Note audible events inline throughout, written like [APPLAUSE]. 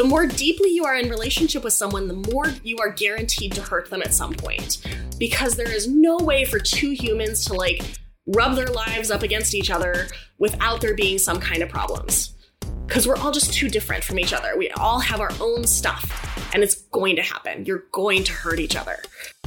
the more deeply you are in relationship with someone, the more you are guaranteed to hurt them at some point. Because there is no way for two humans to like rub their lives up against each other without there being some kind of problems. Because we're all just too different from each other. We all have our own stuff, and it's going to happen. You're going to hurt each other.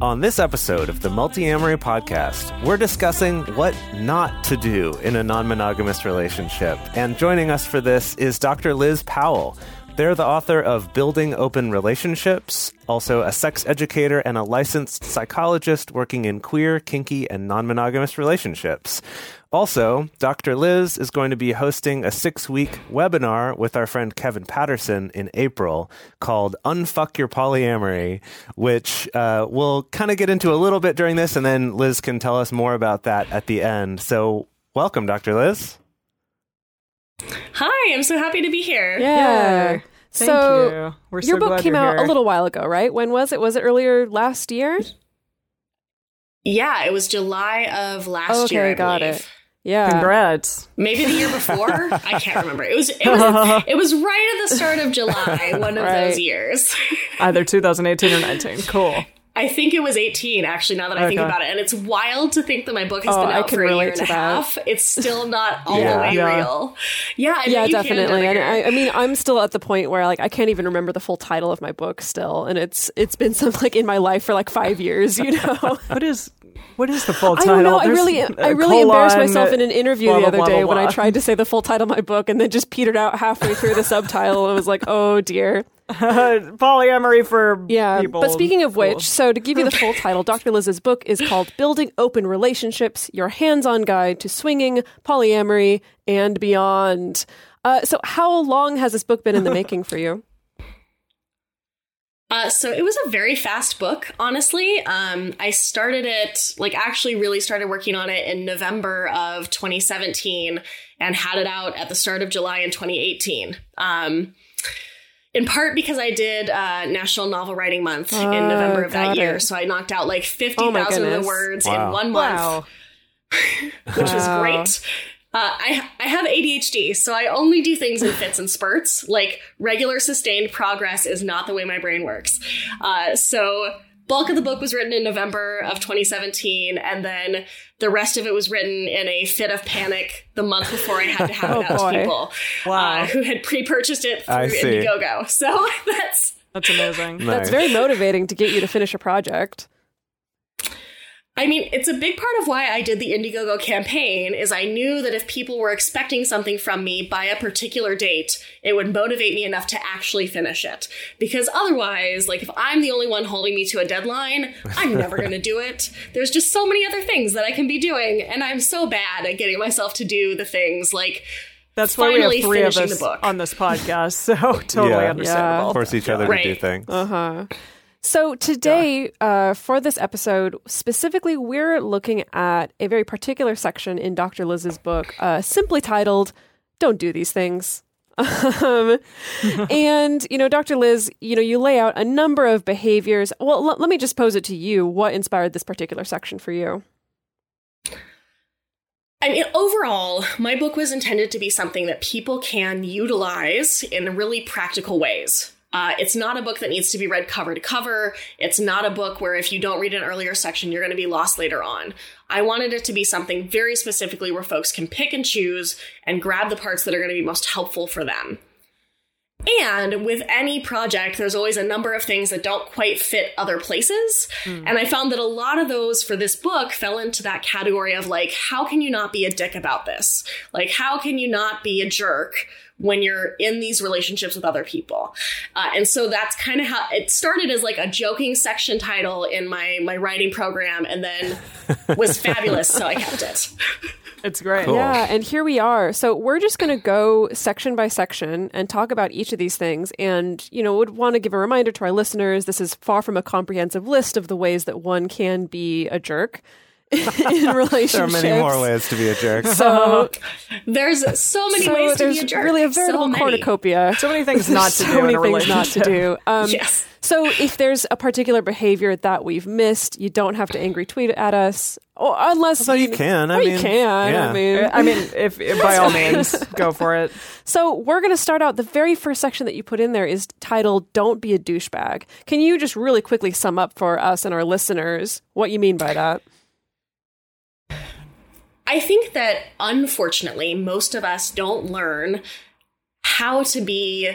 On this episode of the Multiamory Podcast, we're discussing what not to do in a non-monogamous relationship. And joining us for this is Dr. Liz Powell. They're the author of Building Open Relationships, also a sex educator and a licensed psychologist working in queer, kinky, and non monogamous relationships. Also, Dr. Liz is going to be hosting a six week webinar with our friend Kevin Patterson in April called Unfuck Your Polyamory, which uh, we'll kind of get into a little bit during this, and then Liz can tell us more about that at the end. So, welcome, Dr. Liz. Hi, I'm so happy to be here. Yeah. Thank so, you. We're your so book glad came out here. a little while ago, right? When was it? Was it earlier last year? Yeah, it was July of last Oh, Okay, year. I got believe. it. Yeah. Congrats. Maybe the year before. I can't remember. It was it was it was right at the start of July, one of [LAUGHS] Right. those years. [LAUGHS] Either 2018 or 19. Cool. I think it was 18 actually now that I think Okay. about it and it's wild to think that my book has Oh, been I out can for a year relate and to a that. half. It's still not [LAUGHS] all Yeah. the way Yeah. real. Yeah, I yeah, bet you can, definitely. And I, I mean, I'm still at the point where like I can't even remember the full title of my book still, and it's it's been some like in my life for like five years. You know, [LAUGHS] What is what is the [LAUGHS] full title? I don't know. I really, I really embarrassed myself in an interview blah, the other blah, day blah, when I tried to say the full title of my book and then just petered out halfway through the subtitle. and was like, oh dear. [LAUGHS] polyamory for Yeah. people. But speaking of Cool. which, so to give you the full [LAUGHS] title, Dr. Liz's book is called Building Open Relationships Your Hands on Guide to Swinging, Polyamory, and Beyond. Uh, so, how long has this book been in the [LAUGHS] making for you? Uh, so it was a very fast book, honestly. Um, I started it, like, actually really started working on it in November of 2017 and had it out at the start of July in 2018. Um, in part because I did uh, National Novel Writing Month Ah, in November of that year. it. So I knocked out like Oh my 50,000 of the words Wow. in one month Wow. [LAUGHS] which was great. Uh, I I have ADHD, so I only do things in fits and spurts. Like regular sustained progress is not the way my brain works. Uh, so bulk of the book was written in November of 2017, and then the rest of it was written in a fit of panic the month before I had to have [LAUGHS] Oh, it out boy. to people Wow. uh, who had pre-purchased it through Indiegogo. [LAUGHS] So that's That's amazing. That's very motivating to get you to finish a project. I mean, it's a big part of why I did the Indiegogo campaign is I knew that if people were expecting something from me by a particular date, it would motivate me enough to actually finish it. Because otherwise, like if I'm the only one holding me to a deadline, I'm never [LAUGHS] going to do it. There's just so many other things that I can be doing, and I'm so bad at getting myself to do the things like That's why we have finally three of us the book. on this podcast. So [LAUGHS] totally Yeah. understandable. Force each other to do things. Uh huh. So today, uh, for this episode, specifically, we're looking at a very particular section in Dr. Liz's book, uh, simply titled "Don't Do These Things." um, [LAUGHS] and you know, Dr. Liz, you know, you lay out a number of behaviors. Well, l- let me just pose it to you. What inspired this particular section for you? I mean, overall, my book was intended to be something that people can utilize in really practical ways. Uh, it's not a book that needs to be read cover to cover. It's not a book where if you don't read an earlier section, you're going to be lost later on. I wanted it to be something very specifically where folks can pick and choose and grab the parts that are going to be most helpful for them. And with any project, there's always a number of things that don't quite fit other places. And I found that a lot of those for this book fell into that category of like, how can you not be a dick about this? Like, how can you not be a jerk when you're in these relationships with other people? Uh, and so that's kind of how it started as like a joking section title in my my writing program, and then was fabulous, so I kept it. [LAUGHS] It's great. Cool. Yeah, and here we are. So we're just going to go section by section and talk about each of these things. And, you know, would want to give a reminder to our listeners this is far from a comprehensive list of the ways that one can be a jerk [LAUGHS] in relationships. There are many more ways to be a jerk. So, [LAUGHS] There's so many so ways to there's be a jerk. really a veritable many. cornucopia. So many things [LAUGHS] not to so do many in a things not to do. Um, Yes. So if there's a particular behavior that we've missed, you don't have to angry tweet at us, or unless So you can. I mean, you can. yeah. I mean, I mean, if, if by all means, go for it. So we're going to start out. The very first section that you put in there is titled "Don't be a douchebag." Can you just really quickly sum up for us and our listeners what you mean by that? I think that unfortunately, most of us don't learn how to be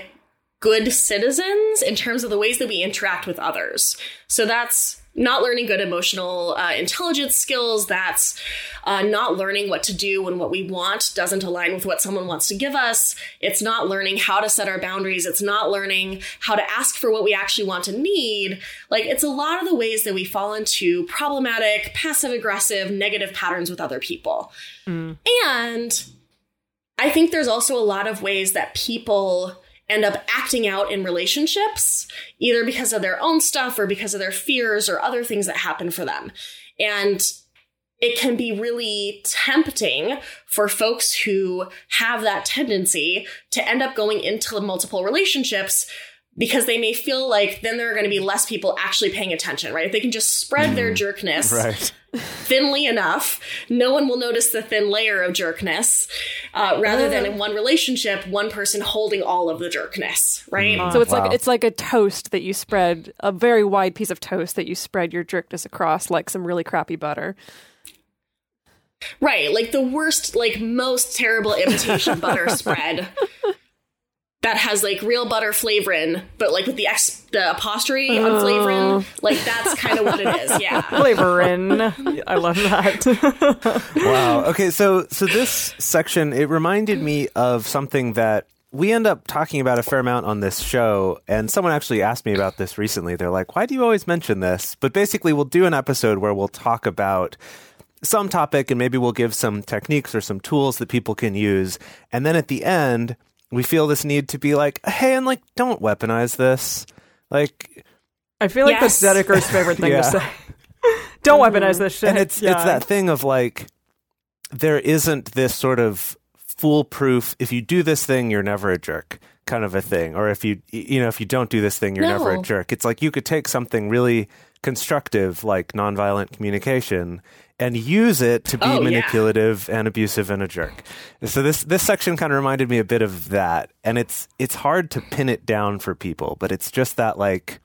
good citizens in terms of the ways that we interact with others. So that's not learning good emotional uh, intelligence skills. That's uh, not learning what to do when what we want doesn't align with what someone wants to give us. It's not learning how to set our boundaries. It's not learning how to ask for what we actually want and need. Like, it's a lot of the ways that we fall into problematic, passive aggressive, negative patterns with other people. And I think there's also a lot of ways that people end up acting out in relationships, either because of their own stuff or because of their fears or other things that happen for them. And it can be really tempting for folks who have that tendency to end up going into multiple relationships because they may feel like then there are going to be less people actually paying attention, right? If they can just spread their mm-hmm. jerkness Right. [LAUGHS] thinly enough, no one will notice the thin layer of jerkness, uh, rather than in mm. one relationship, one person holding all of the jerkness, right? Mm. So it's Wow. like it's like a toast that you spread, a very wide piece of toast that you spread your jerkness across, like some really crappy butter. Right, like the worst, like most terrible imitation butter [LAUGHS] spread that has like real butter flavorin, but like with the ex the apostrophe on oh. flavorin, like that's kind of what it is. Yeah. [LAUGHS] Flavorin. I love that. [LAUGHS] wow. Okay, so so this section it reminded me of something that we end up talking about a fair amount on this show, and someone actually asked me about this recently. They're like, "Why do you always mention this?" But basically, we'll do an episode where we'll talk about some topic, and maybe we'll give some techniques or some tools that people can use, and then at the end, we feel this need to be like, "Hey, and like, don't weaponize this." Like, I feel like Yes. that's Dedeker's favorite thing [LAUGHS] Yeah. to say. [LAUGHS] Don't weaponize this shit. and it's Yeah. it's that thing of like there isn't this sort of foolproof if you do this thing you're never a jerk kind of a thing or if you you know if you don't do this thing you're never a jerk it's like you could take something really constructive like nonviolent communication and use it to be Oh, yeah. manipulative and abusive and a jerk so this this section kind of reminded me a bit of that and it's it's hard to pin it down for people but it's just that like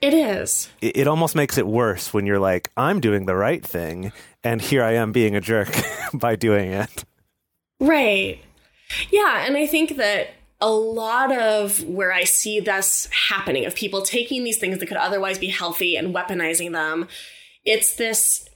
It is. it, it almost makes it worse when you're like, I'm doing the right thing, and here I am being a jerk [LAUGHS] by doing it. Right. Yeah, and I think that a lot of where I see this happening of people taking these things that could otherwise be healthy and weaponizing them, it's this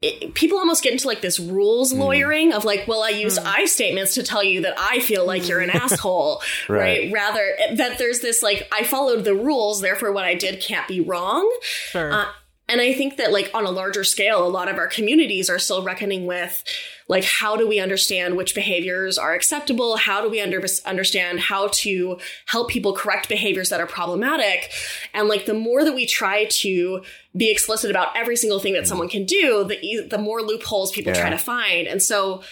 it, people almost get into like this rules Mm. lawyering of like, well, I use I statements to tell you that I feel like you're an [LAUGHS] asshole, Right. right. Rather that there's this like I followed the rules, therefore what I did can't be wrong. Sure. Uh, and I think that, like, on a larger scale, a lot of our communities are still reckoning with, like, how do we understand which behaviors are acceptable? How do we under- understand how to help people correct behaviors that are problematic? And, like, the more that we try to be explicit about every single thing that mm. someone can do, the, e- the more loopholes people Yeah. try to find. And so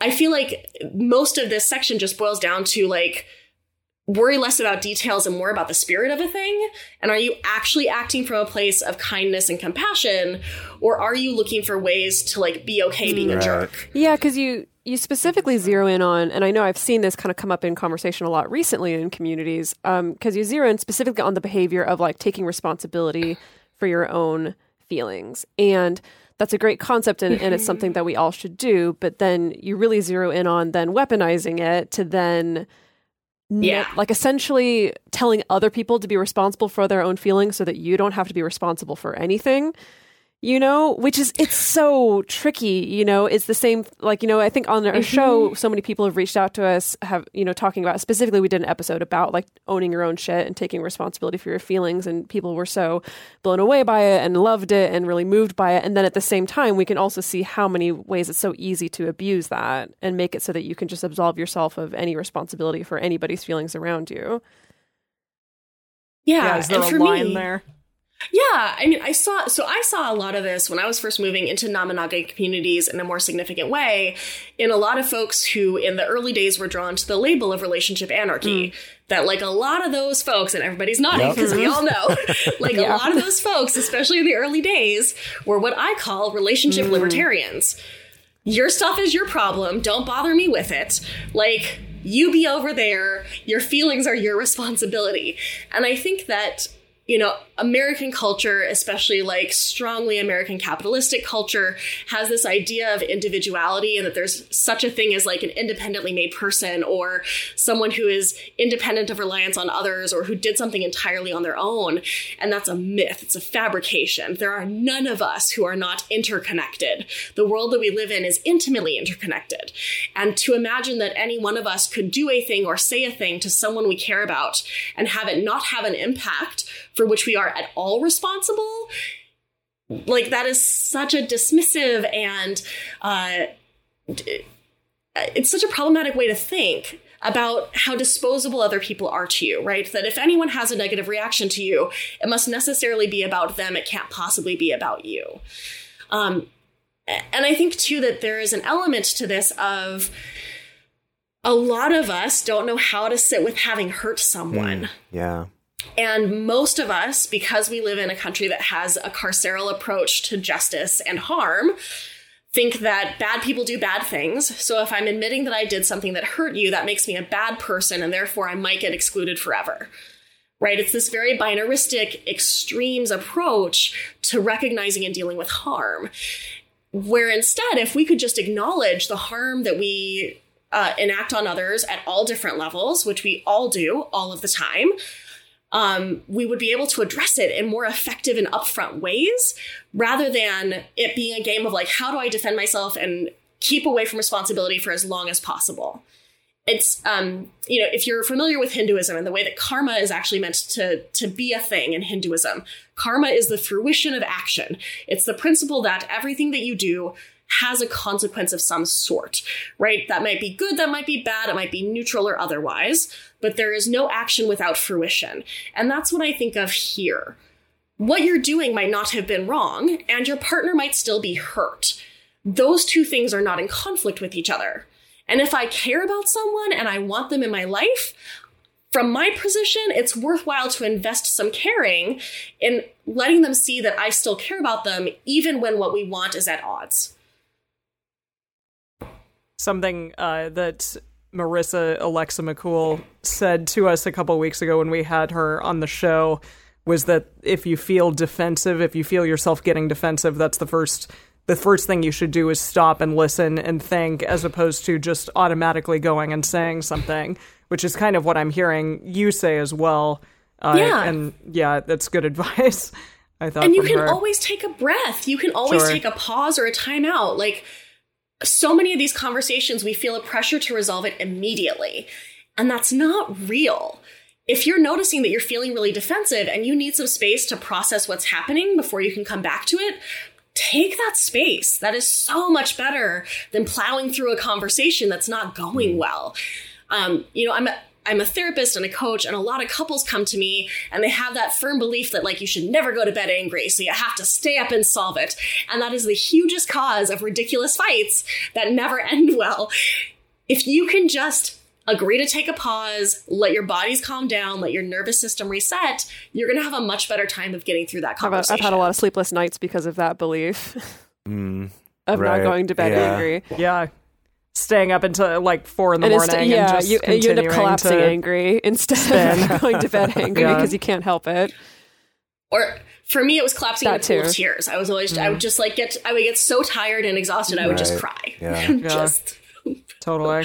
I feel like most of this section just boils down to, like, worry less about details and more about the spirit of a thing? And are you actually acting from a place of kindness and compassion? Or are you looking for ways to like be okay being a jerk? Yeah, because you you specifically zero in on, and I know I've seen this kind of come up in conversation a lot recently in communities, um, because you zero in specifically on the behavior of like taking responsibility for your own feelings, and that's a great concept, and, and it's something that we all should do. But then you really zero in on then weaponizing it to then. Yeah. like essentially telling other people to be responsible for their own feelings so that you don't have to be responsible for anything you know, which is it's so tricky, you know, it's the same like, you know, I think on our Mm-hmm. show so many people have reached out to us have, you know, talking about specifically we did an episode about like owning your own shit and taking responsibility for your feelings and people were so blown away by it and loved it and really moved by it and then at the same time we can also see how many ways it's so easy to abuse that and make it so that you can just absolve yourself of any responsibility for anybody's feelings around you. Yeah, Yeah, is there and a for line me, there? Yeah, I mean, I saw so I saw a lot of this when I was first moving into non-monogamic communities in a more significant way. In a lot of folks who, in the early days, were drawn to the label of relationship anarchy. Hmm. That, like, a lot of those folks, and everybody's nodding Yep. because we all know, [LAUGHS] [LAUGHS] like, Yeah. a lot of those folks, especially in the early days, were what I call relationship hmm. libertarians. Your stuff is your problem. Don't bother me with it. Like, you be over there. Your feelings are your responsibility. And I think that, you know, American culture, especially like strongly American capitalistic culture, has this idea of individuality and that there's such a thing as like an independently made person or someone who is independent of reliance on others or who did something entirely on their own. And that's a myth, it's a fabrication. There are none of us who are not interconnected. The world that we live in is intimately interconnected. And to imagine that any one of us could do a thing or say a thing to someone we care about and have it not have an impact for which we are at all responsible like that is such a dismissive and uh, it's such a problematic way to think about how disposable other people are to you, right? That if anyone has a negative reaction to you, it must necessarily be about them. It can't possibly be about you. Um, and I think too that there is an element to this of a lot of us don't know how to sit with having hurt someone. Yeah. And most of us, because we live in a country that has a carceral approach to justice and harm, think that bad people do bad things. So if I'm admitting that I did something that hurt you, that makes me a bad person, and therefore I might get excluded forever. Right? It's this very binaristic extremes approach to recognizing and dealing with harm. Where instead, if we could just acknowledge the harm that we uh, enact on others at all different levels, which we all do all of the time, um, we would be able to address it in more effective and upfront ways rather than it being a game of like, how do I defend myself and keep away from responsibility for as long as possible? It's, um, you know, if you're familiar with Hinduism and the way that karma is actually meant to, to be a thing in Hinduism, karma is the fruition of action. It's the principle that everything that you do has a consequence of some sort, right? That might be good, that might be bad, it might be neutral or otherwise, but there is no action without fruition. And that's what I think of here. What you're doing might not have been wrong, and your partner might still be hurt. Those two things are not in conflict with each other. And if I care about someone and I want them in my life, from my position, it's worthwhile to invest some caring in letting them see that I still care about them, even when what we want is at odds. something uh, that Marissa Alexa McCool said to us a couple weeks ago when we had her on the show was that if you feel defensive, if you feel yourself getting defensive, that's the first the first thing you should do is stop and listen and think as opposed to just automatically going and saying something, which is kind of what I'm hearing you say as well. Uh, Yeah. and yeah, that's good [LAUGHS] advice. I thought and you can her. always take a breath. You can always Sure. take a pause or a timeout. Like so many of these conversations, we feel a pressure to resolve it immediately. And that's not real. If you're noticing that you're feeling really defensive and you need some space to process what's happening before you can come back to it, take that space. That is so much better than plowing through a conversation that's not going well. Um, you know, I'm I'm a therapist and a coach, and a lot of couples come to me and they have that firm belief that like you should never go to bed angry, so you have to stay up and solve it. And that is the hugest cause of ridiculous fights that never [LAUGHS] end well. If you can just agree to take a pause, let your bodies calm down, let your nervous system reset, you're going to have a much better time of getting through that I've, conversation. I've had a lot of sleepless nights because of that belief [LAUGHS] Mm, of Right, not going to bed yeah. angry. yeah, staying up until like four in the And morning. instead, yeah, and just you, you end up collapsing angry instead of [LAUGHS] going to bed [LAUGHS] angry Yeah. because you can't help it. or for me, it was collapsing in a That pool of tears. I was always, I would just like get, I would get so tired and exhausted, I would just cry. Yeah. [LAUGHS] Yeah. just Totally.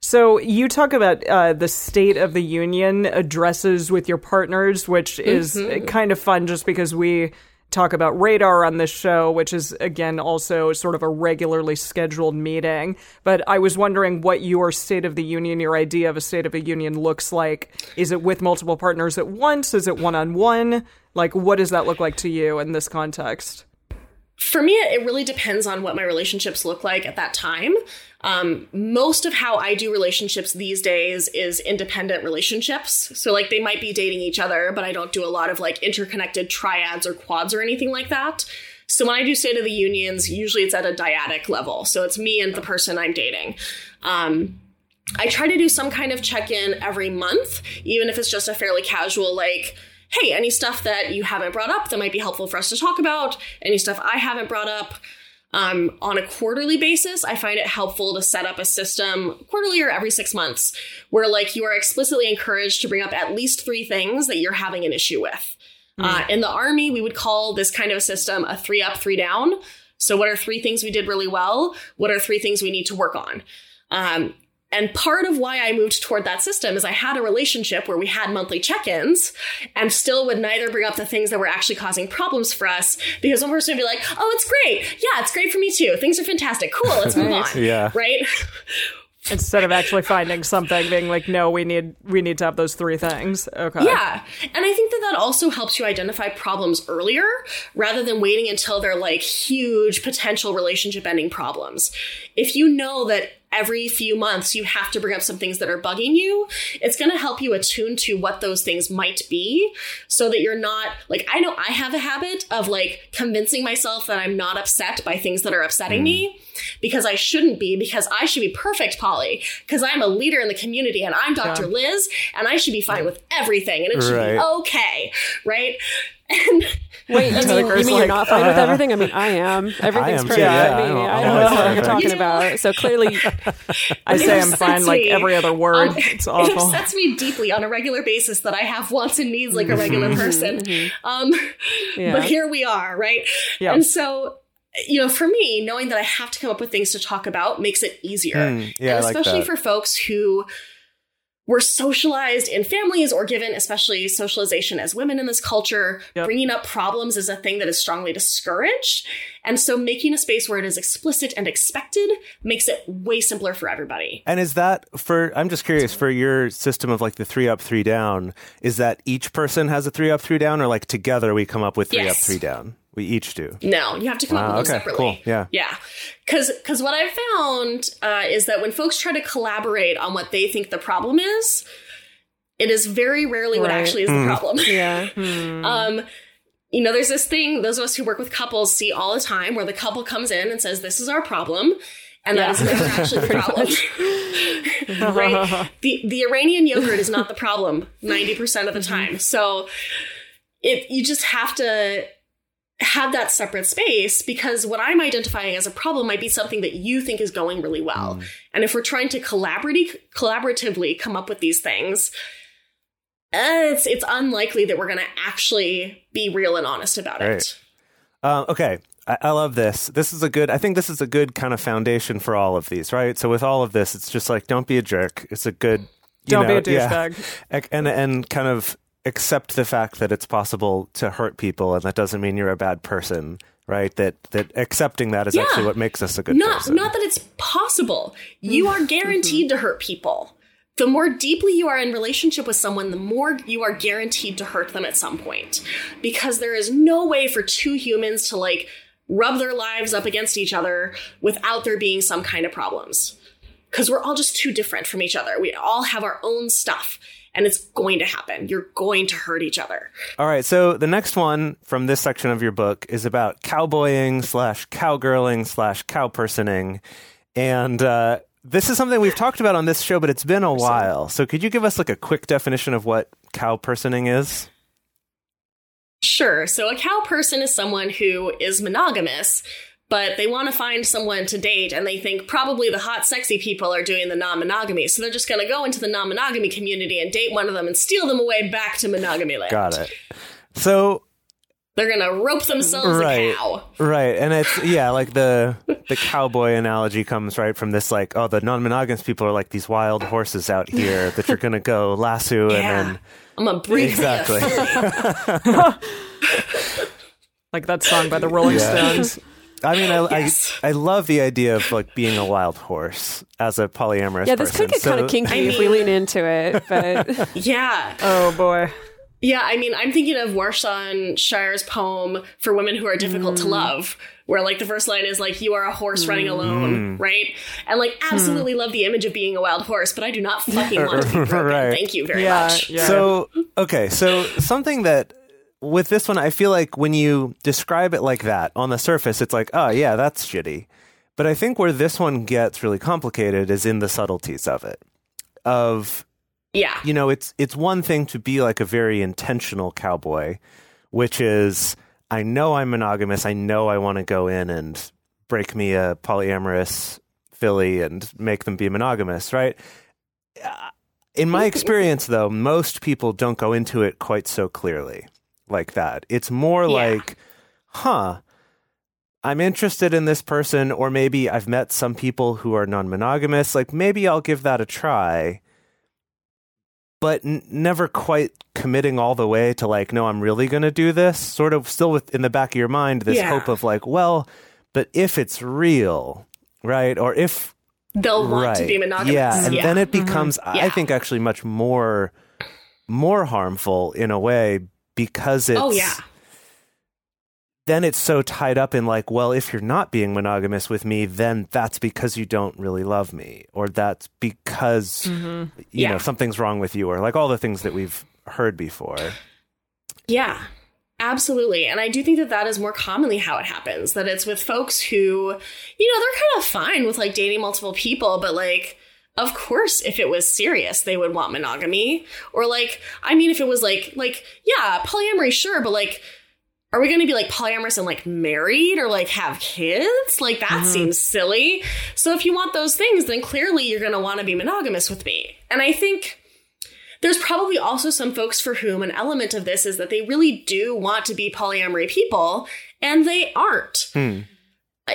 So you talk about uh, the State of the Union addresses with your partners, which is Mm-hmm. kind of fun, just because we talk about radar on this show, which is again also sort of a regularly scheduled meeting. But I was wondering what your state of the union, your idea of a state of a union looks like. Is it with multiple partners at once? Is it one on one? Like, what does that look like to you in this context? For me, it really depends on what my relationships look like at that time. Um, most of how I do relationships these days is independent relationships. So, like, they might be dating each other, but I don't do a lot of like interconnected triads or quads or anything like that. So, when I do State of the Unions, usually it's at a dyadic level. So, it's me and the person I'm dating. Um, I try to do some kind of check in every month, even if it's just a fairly casual, like, hey, any stuff that you haven't brought up that might be helpful for us to talk about, any stuff I haven't brought up. Um, on a quarterly basis, I find it helpful to set up a system quarterly or every six months where, like, you are explicitly encouraged to bring up at least three things that you're having an issue with. Mm. Uh, in the Army, we would call this kind of a system a three up, three down. So, what are three things we did really well? What are three things we need to work on? Um, and part of why I moved toward that system is I had a relationship where we had monthly check ins and still would neither bring up the things that were actually causing problems for us because one person would be like, oh, it's great. Yeah, it's great for me too. Things are fantastic. Cool, let's move on. yeah. Right? Instead of actually finding something, being like, no, we need we need to have those three things. Okay. Yeah, and I think that that also helps you identify problems earlier rather than waiting until they're like huge potential relationship ending problems. If you know that every few months you have to bring up some things that are bugging you, it's going to help you attune to what those things might be so that you're not like, I know I have a habit of like convincing myself that I'm not upset by things that are upsetting mm. me because I shouldn't be, because I should be perfect, Polly, because I'm a leader in the community and I'm Dr. Yeah. Liz and I should be fine with everything and it should right. be okay. Right. And Wait, [LAUGHS] you mean, you mean like, you're not fine uh, with everything? I mean, I am. Everything's I am perfect. Yeah, I, mean, I, I, know what you're [LAUGHS] talking you know, about. So clearly, [LAUGHS] I say I'm fine like every other word. Um, it's awful. It upsets me deeply on a regular basis that I have wants and needs like a regular mm-hmm. person. Mm-hmm. Um, yeah. But here we are, right? Yeah. And so you know, for me, knowing that I have to come up with things to talk about makes it easier. Mm, yeah, and especially like for folks who we're socialized in families or given especially socialization as women in this culture. Yep. bringing up problems is a thing that is strongly discouraged. And so making a space where it is explicit and expected makes it way simpler for everybody. And is that for i'm just curious for your system of like the three up three down is that each person has a three up three down? Or like together we come up with three yes. up three down we each do. No, you have to come wow, up with them okay, separately. Cool. Yeah. Yeah. Because because what I've found uh, is that when folks try to collaborate on what they think the problem is, it is very rarely right. what actually is mm. the hmm. problem. [LAUGHS] Yeah. [LAUGHS] Hmm. um, you know, there's this thing those of us who work with couples see all the time where the couple comes in and says, "This is our problem." And yeah. that is never [LAUGHS] actually the problem. right? The the Iranian yogurt is not the problem 90% of the time. So it you just have to have that separate space because what I'm identifying as a problem might be something that you think is going really well. Mm. And if we're trying to collaborate, collaboratively come up with these things, uh, it's it's unlikely that we're going to actually be real and honest about right. it. Uh, okay, I, I, love this. This is a good. I think this is a good kind of foundation for all of these, right? So with all of this, it's just like don't be a jerk. It's a good. don't know, be a douchebag. [LAUGHS] Yeah, and and kind of accept the fact that it's possible to hurt people and that doesn't mean you're a bad person right? That that accepting that is yeah. actually what makes us a good not, person. not that it's possible. You are guaranteed to hurt people. The more deeply you are in relationship with someone the more you are guaranteed to hurt them at some point. Because there is no way for two humans to like rub their lives up against each other without there being some kind of problems. Because we're all just too different from each other. We all have our own stuff and it's going to happen. You're going to hurt each other. All right. So the next one from this section of your book is about cowboying slash cowgirling slash cowpersoning. And, uh, this is something we've talked about on this show, but it's been a while. So could you give us like a quick definition of what cowpersoning is? Sure. So a cow person is someone who is monogamous, but they want to find someone to date and they think probably the hot sexy people are doing the non-monogamy so they're just going to go into the non-monogamy community and date one of them and steal them away back to monogamy land got it so they're gonna rope themselves right, a cow. Right. And it's [LAUGHS] yeah, like the the cowboy analogy comes right from this like, oh, the non monogamous people are like these wild horses out here [LAUGHS] that you're gonna go lasso yeah. and then I'm gonna bring Exactly. [LAUGHS] like that song by the Rolling Yeah. Stones. I mean, I, Yes. I I love the idea of like being a wild horse as a polyamorous Yeah, this person. could get kind of kinky I if we lean into it, but [LAUGHS] Yeah. Oh boy. Yeah, I mean, I'm thinking of Warsan Shire's poem for women who are difficult Mm. to love, where like the first line is like, "You are a horse running Mm. alone," right? And like, absolutely love the image of being a wild horse, but I do not fucking want to be [LAUGHS] broken. Right. Thank you very Yeah, much. yeah. So okay, so something that with this one, I feel like when you describe it like that on the surface, it's like, oh yeah, that's shitty. But I think where this one gets really complicated is in the subtleties of it. Of Yeah, you know, it's it's one thing to be like a very intentional cowboy, which is I know I'm monogamous. I know I want to go in and break me a polyamorous filly and make them be monogamous, right? Uh, In my experience, though, most people don't go into it quite so clearly like that. It's more Yeah. like, huh, I'm interested in this person, or maybe I've met some people who are non monogamous. Like, maybe I'll give that a try but n- never quite committing all the way to like no i'm really going to do this sort of still with in the back of your mind this Yeah. hope of like well but if it's real right or if they'll want to be monogamous. yeah and then it mm-hmm. becomes i Yeah. think actually much more more harmful in a way because oh, it's oh yeah, then it's so tied up in like, well, if you're not being monogamous with me, then that's because you don't really love me, or that's because mm-hmm. you know something's wrong with you, or like all the things that we've heard before. Yeah, absolutely. And I do think that that is more commonly how it happens. That it's with folks who, you know, they're kind of fine with like dating multiple people, but like, of course, if it was serious, they would want monogamy. Or like, I mean, if it was like, like, yeah, polyamory, sure, but like, are we going to be like polyamorous and like married or like have kids? Like that seems silly. So if you want those things, then clearly you're going to want to be monogamous with me. And I think there's probably also some folks for whom an element of this is that they really do want to be polyamory people and they aren't. Hmm.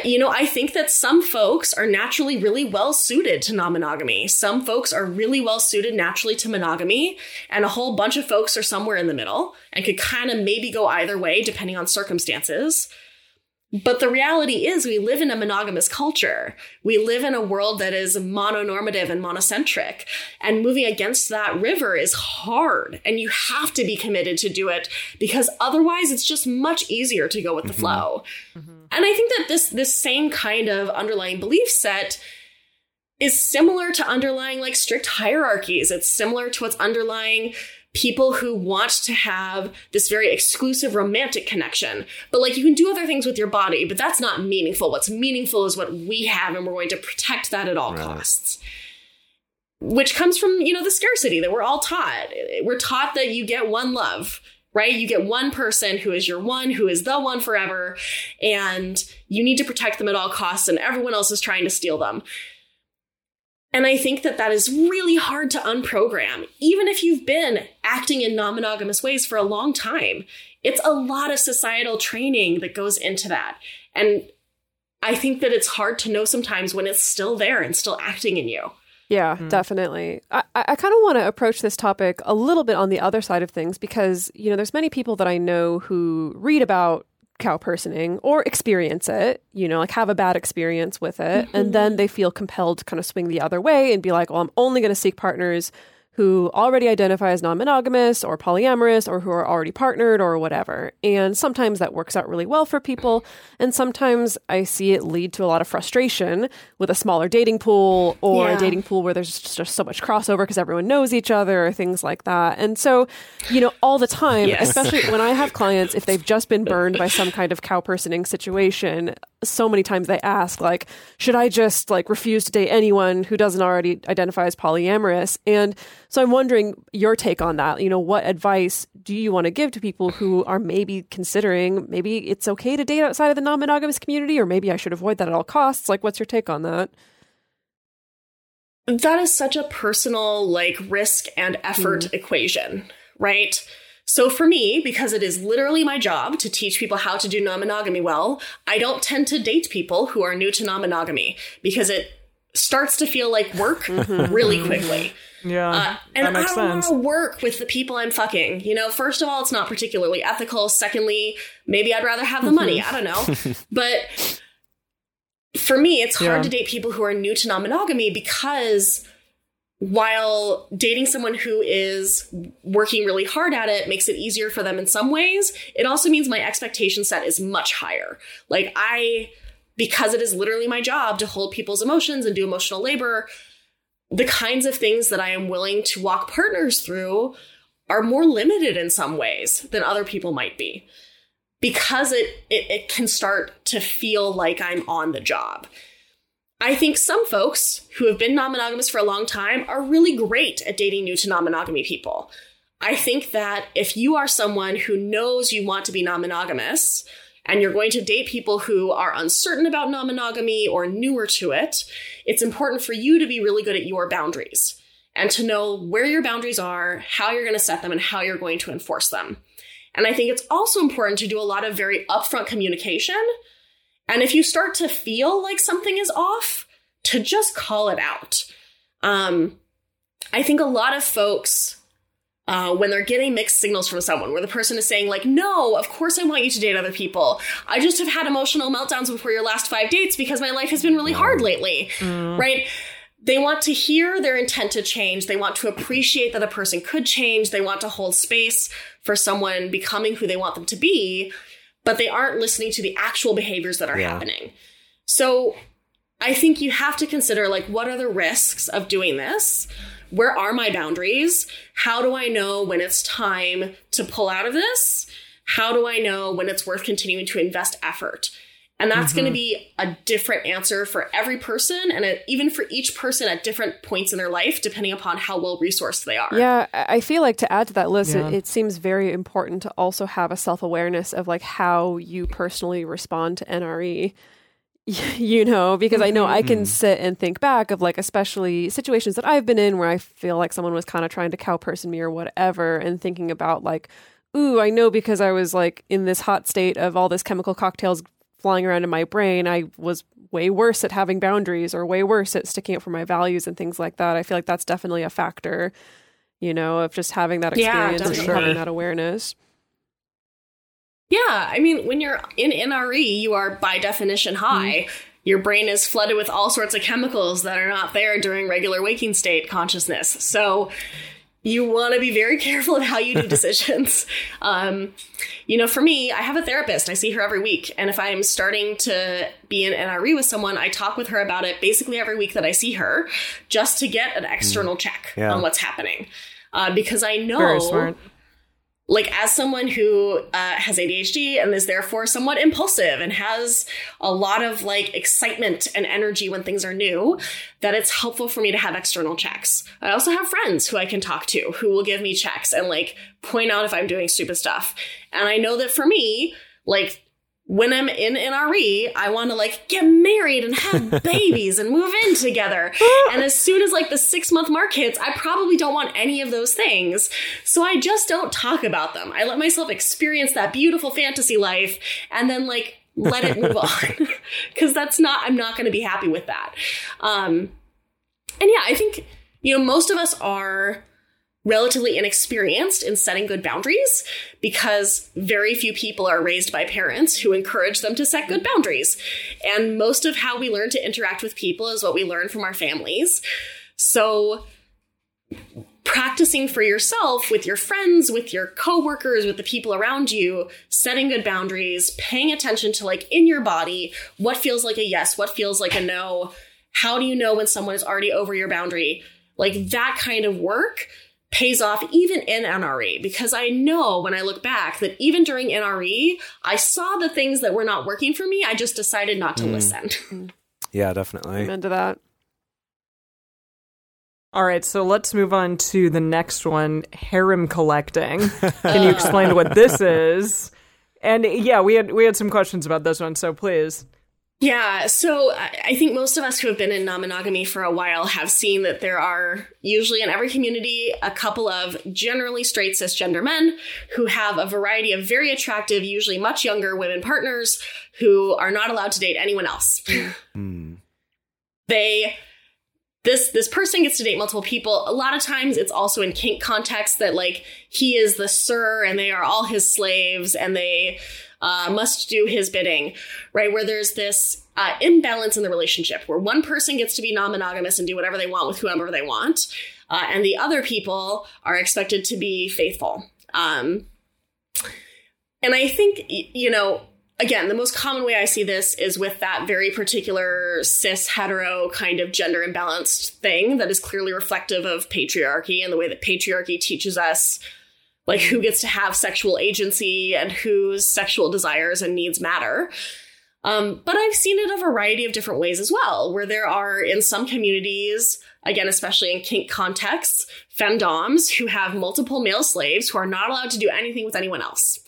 You know, I think that some folks are naturally really well suited to non monogamy. Some folks are really well suited naturally to monogamy, and a whole bunch of folks are somewhere in the middle and could kind of maybe go either way depending on circumstances. But the reality is, we live in a monogamous culture. We live in a world that is mononormative and monocentric. And moving against that river is hard. And you have to be committed to do it because otherwise it's just much easier to go with the mm-hmm. flow. Mm-hmm. And I think that this, this same kind of underlying belief set is similar to underlying like strict hierarchies. It's similar to what's underlying people who want to have this very exclusive romantic connection. But like you can do other things with your body, but that's not meaningful. What's meaningful is what we have, and we're going to protect that at all costs. Which comes from, you know, the scarcity that we're all taught. We're taught that you get one love, right? You get one person who is your one, who is the one forever, and you need to protect them at all costs, and everyone else is trying to steal them. And I think that that is really hard to unprogram, even if you've been acting in non monogamous ways for a long time. It's a lot of societal training that goes into that. And I think that it's hard to know sometimes when it's still there and still acting in you. Yeah, mm. definitely. I, I kind of want to approach this topic a little bit on the other side of things because, you know, there's many people that I know who read about cow personing or experience it, you know, like have a bad experience with it. And mm-hmm. then they feel compelled to kind of swing the other way and be like, well, I'm only going to seek partners who already identify as non monogamous or polyamorous or who are already partnered or whatever. And sometimes that works out really well for people. And sometimes I see it lead to a lot of frustration with a smaller dating pool or Yeah. a dating pool where there's just, so much crossover because everyone knows each other or things like that. And so, you know, all the time, Yes. especially when I have clients, if they've just been burned by some kind of cow personing situation, so many times they ask, like, should I just like refuse to date anyone who doesn't already identify as polyamorous? And so I'm wondering your take on that. You know, what advice do you want to give to people who are maybe considering maybe it's okay to date outside of the non monogamous community, or maybe I should avoid that at all costs? Like, what's your take on that? That is such a personal, like, risk and effort mm-hmm. equation, right? So for me, because it is literally my job to teach people how to do non monogamy well, I don't tend to date people who are new to non monogamy because it starts to feel like work mm-hmm. really mm-hmm. quickly. Yeah, Uh, and I don't want to work with the people I'm fucking. You know, first of all, it's not particularly ethical. Secondly, maybe I'd rather have the money. I don't know. [LAUGHS] but for me, it's hard Yeah. to date people who are new to non monogamy because while dating someone who is working really hard at it makes it easier for them in some ways, it also means my expectation set is much higher. Like, I, because it is literally my job to hold people's emotions and do emotional labor, the kinds of things that I am willing to walk partners through are more limited in some ways than other people might be because it, it, it can start to feel like I'm on the job. I think some folks who have been non monogamous for a long time are really great at dating new to non monogamy people. I think that if you are someone who knows you want to be non monogamous and you're going to date people who are uncertain about non monogamy or newer to it, it's important for you to be really good at your boundaries and to know where your boundaries are, how you're going to set them, and how you're going to enforce them. And I think it's also important to do a lot of very upfront communication. And if you start to feel like something is off, to just call it out. Um, I think a lot of folks, uh, when they're getting mixed signals from someone, where the person is saying, like, no, of course I want you to date other people. I just have had emotional meltdowns before your last five dates because my life has been really hard lately, right? They want to hear their intent to change. They want to appreciate that a person could change. They want to hold space for someone becoming who they want them to be, but they aren't listening to the actual behaviors that are Yeah. happening. So I think you have to consider like what are the risks of doing this? Where are my boundaries? How do I know when it's time to pull out of this? How do I know when it's worth continuing to invest effort? And that's going to mm-hmm. be a different answer for every person and it, even for each person at different points in their life, depending upon how well resourced they are. Yeah, I I feel like to add to that list, Yeah. it, it seems very important to also have a self awareness of like how you personally respond to NRE. [LAUGHS] You know, because I know I can mm-hmm. sit and think back of like, especially situations that I've been in where I feel like someone was kind of trying to cowperson me or whatever, and thinking about like, ooh, I know because I was like in this hot state of all this chemical cocktails flying around in my brain, I was way worse at having boundaries or way worse at sticking up for my values and things like that. I feel like that's definitely a factor, you know, of just having that Yeah, experience and definitely. having that awareness. Yeah, I mean, when you're in NRE, you are by definition high. Your brain is flooded with all sorts of chemicals that are not there during regular waking state consciousness. So you want to be very [LAUGHS] careful of how you do decisions. [LAUGHS] um, you know, for me, I have a therapist. I see her every week. And if I'm starting to be in NRE with someone, I talk with her about it basically every week that I see her just to get an external check Yeah. on what's happening. Uh, because I know. Like as someone who uh, has ADHD and is therefore somewhat impulsive and has a lot of like excitement and energy when things are new, that it's helpful for me to have external checks. I also have friends who I can talk to who will give me checks and like point out if I'm doing stupid stuff. And I know that for me, like when I'm in NRE, I want to like get married and have [LAUGHS] babies and move in together. [LAUGHS] And as soon as like the six month mark hits, I probably don't want any of those things. So I just don't talk about them. I let myself experience that beautiful fantasy life and then like let it move [LAUGHS] on. Cause that's not, I'm not going to be happy with that. Um, and yeah, I think, you know, most of us are relatively inexperienced in setting good boundaries because very few people are raised by parents who encourage them to set good boundaries. And most of how we learn to interact with people is what we learn from our families. So practicing for yourself with your friends, with your coworkers, with the people around you, setting good boundaries, paying attention to like in your body, what feels like a yes, what feels like a no. How do you know when someone is already over your boundary? Like that kind of work pays off even in NRE because I know when I look back that even during NRE, I saw the things that were not working for me. I just decided not to mm. listen. Mm. [LAUGHS] Yeah, definitely. Amen to that. All right, so let's move on to the next one harem collecting. [LAUGHS] Can you explain what this is? And yeah, we had we had some questions about this one, so please. Yeah, so I think most of us who have been in non monogamy for a while have seen that there are usually in every community a couple of generally straight cisgender men who have a variety of very attractive, usually much younger women partners who are not allowed to date anyone else. Mm. they this this person gets to date multiple people. A lot of times it's also in kink context that like he is the sir and they are all his slaves and they uh, must do his bidding, right? Where there's this uh, imbalance in the relationship where one person gets to be non monogamous and do whatever they want with whoever they want, uh, and the other people are expected to be faithful. Um, and I think, you know, again, the most common way I see this is with that very particular cis hetero kind of gender imbalanced thing that is clearly reflective of patriarchy and the way that patriarchy teaches us like who gets to have sexual agency and whose sexual desires and needs matter. Um, but I've seen it a variety of different ways as well, where there are in some communities, again, especially in kink contexts, femdoms who have multiple male slaves who are not allowed to do anything with anyone else,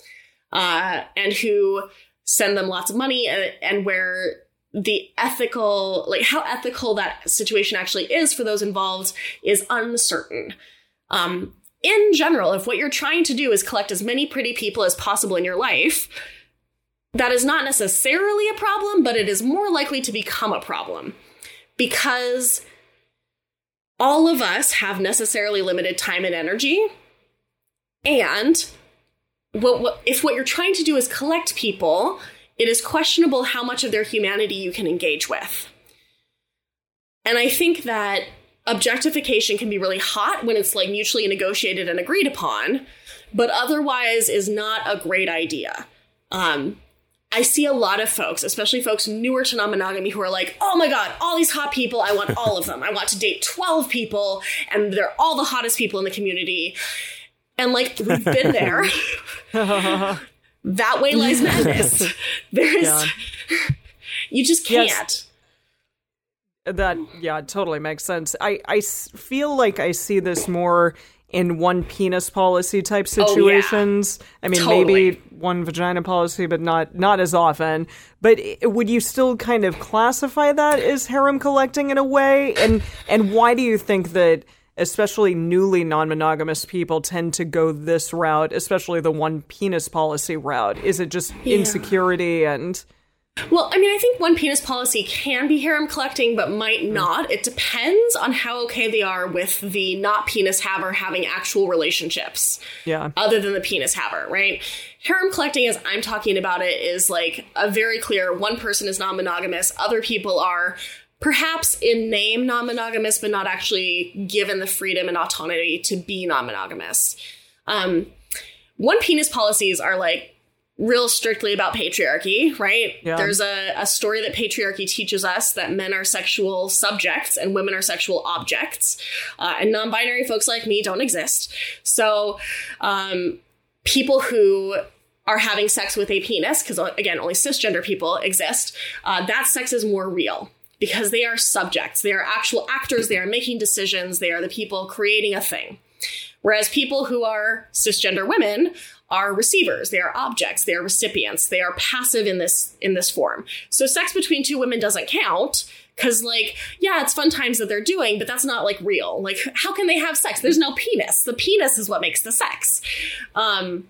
uh, and who send them lots of money, and, and where the ethical, like how ethical that situation actually is for those involved, is uncertain. Um, in general, if what you're trying to do is collect as many pretty people as possible in your life, that is not necessarily a problem, but it is more likely to become a problem because all of us have necessarily limited time and energy. And what, what, if what you're trying to do is collect people, it is questionable how much of their humanity you can engage with. And I think that objectification can be really hot when it's like mutually negotiated and agreed upon, but otherwise is not a great idea. Um, I see a lot of folks, especially folks newer to non monogamy, who are like, oh my God, all these hot people, I want all of them. I want to date 12 people, and they're all the hottest people in the community. And like, we've been there. [LAUGHS] that way lies madness. [LAUGHS] There's, yeah. [LAUGHS] you just can't. Yes. That yeah, totally makes sense. I I feel like I see this more in one penis policy type situations. Oh, yeah. I mean, totally. maybe one vagina policy, but not not as often. But would you still kind of classify that as harem collecting in a way? And and why do you think that? Especially newly non monogamous people tend to go this route, especially the one penis policy route. Is it just yeah. insecurity and well, I mean, I think one penis policy can be harem collecting, but might hmm. not. It depends on how okay they are with the not penis haver having actual relationships. Yeah. Other than the penis haver, right? Harem collecting, as I'm talking about it, is like a very clear one person is non monogamous, other people are perhaps in name non monogamous, but not actually given the freedom and autonomy to be non monogamous. Um, one penis policies are like real strictly about patriarchy, right? Yeah. There's a, a story that patriarchy teaches us that men are sexual subjects and women are sexual objects. Uh, and non binary folks like me don't exist. So, um, people who are having sex with a penis, because again, only cisgender people exist, uh, that sex is more real because they are subjects. They are actual actors. They are making decisions. They are the people creating a thing. Whereas people who are cisgender women are receivers they are objects they are recipients they are passive in this in this form. So sex between two women doesn't count because like yeah it's fun times that they're doing but that's not like real. Like how can they have sex? There's no penis. The penis is what makes the sex. Um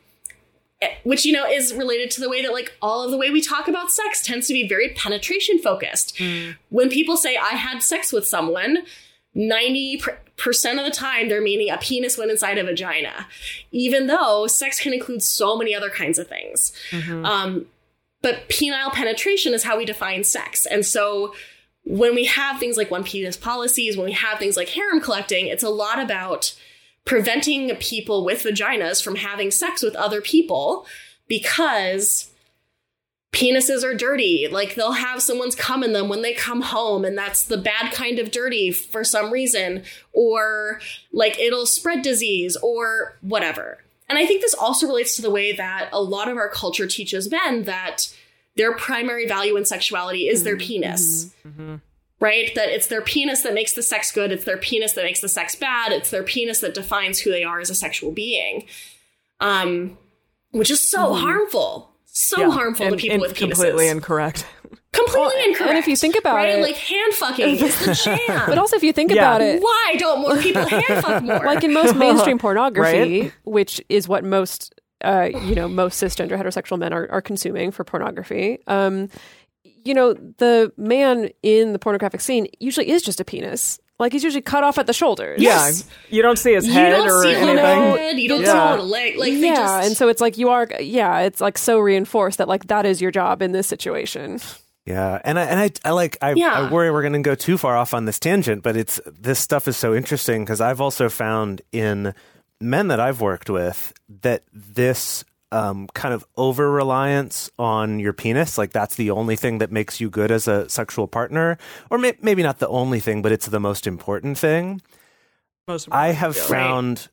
eh, which you know is related to the way that like all of the way we talk about sex tends to be very penetration focused. Mm. when people say i had sex with someone 90% of the time they're meaning a penis went inside a vagina, even though sex can include so many other kinds of things. Mm-hmm. Um, but penile penetration is how we define sex. And so when we have things like one penis policies, when we have things like harem collecting, it's a lot about preventing people with vaginas from having sex with other people because penises are dirty. Like they'll have someone's cum in them when they come home, and that's the bad kind of dirty for some reason, or like it'll spread disease or whatever. And I think this also relates to the way that a lot of our culture teaches men that their primary value in sexuality is their mm-hmm. penis. Mm-hmm. Right? That it's their penis that makes the sex good, it's their penis that makes the sex bad, it's their penis that defines who they are as a sexual being. Um, which is so mm-hmm. harmful so yeah. harmful and, to people with penises. Completely incorrect. Completely well, incorrect. And if you think about right? it, like hand fucking is the [LAUGHS] jam. But also, if you think yeah. about it, why don't more people [LAUGHS] hand fuck more? Like in most mainstream [LAUGHS] pornography, right? which is what most, uh, you know, most cisgender heterosexual men are, are consuming for pornography. Um, you know, the man in the pornographic scene usually is just a penis. Like he's usually cut off at the shoulders. Yes. Yeah, you don't see his You head don't or see anything. head, you don't Yeah. see a leg. Like they yeah, just, and so it's like you are. Yeah, it's like so reinforced that like that is your job in this situation. Yeah, and I and I, I like I, Yeah. I worry we're going to go too far off on this tangent, but it's this stuff is so interesting because I've also found in men that I've worked with that this um, kind of over reliance on your penis, like that's the only thing that makes you good as a sexual partner, or may, maybe not the only thing, but it's the most important thing. Most of I have Yeah. found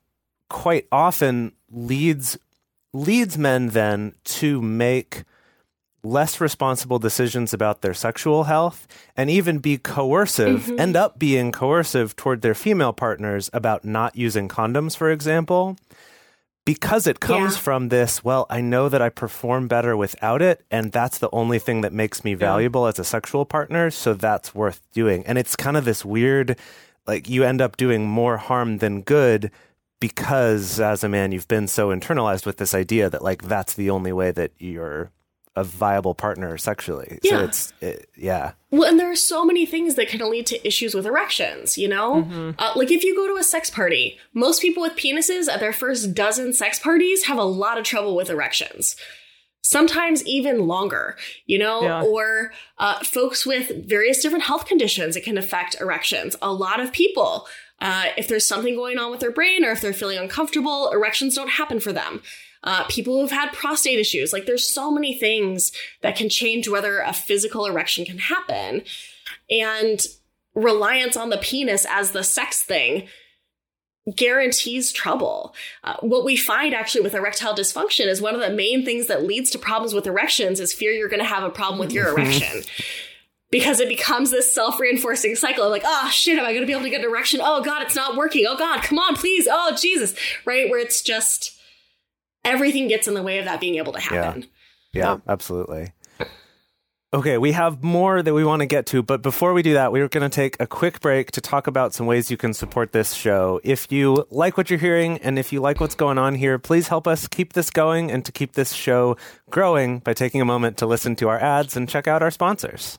quite often leads leads men then to make less responsible decisions about their sexual health and even be coercive end up being coercive toward their female partners about not using condoms for example because it comes Yeah. from this well i know that i perform better without it and that's the only thing that makes me valuable as a sexual partner so that's worth doing and it's kind of this weird like you end up doing more harm than good because as a man you've been so internalized with this idea that like that's the only way that you're a viable partner sexually so Yeah. it's it, yeah Well, and there are so many things that can lead to issues with erections, you know? Uh, like if you go to a sex party, most people with penises at their first dozen sex parties have a lot of trouble with erections. Sometimes even longer, you know? Yeah. Or uh, folks with various different health conditions, it can affect erections. A lot of people, uh, if there's something going on with their brain or if they're feeling uncomfortable, erections don't happen for them. Uh, people who've had prostate issues, like there's so many things that can change whether a physical erection can happen. And reliance on the penis as the sex thing guarantees trouble. Uh, what we find actually with erectile dysfunction is one of the main things that leads to problems with erections is fear you're going to have a problem with your erection. Because it becomes this self reinforcing cycle of like, oh shit, am I going to be able to get an erection? Oh god, it's not working. Oh god, come on, please. Oh Jesus. Right? Where it's just everything gets in the way of that being able to happen. Yeah, yeah, absolutely. Okay, we have more that we want to get to, but before we do that, we're going to take a quick break to talk about some ways you can support this show. If you like what you're hearing and if you like what's going on here, please help us keep this going and to keep this show growing by taking a moment to listen to our ads and check out our sponsors.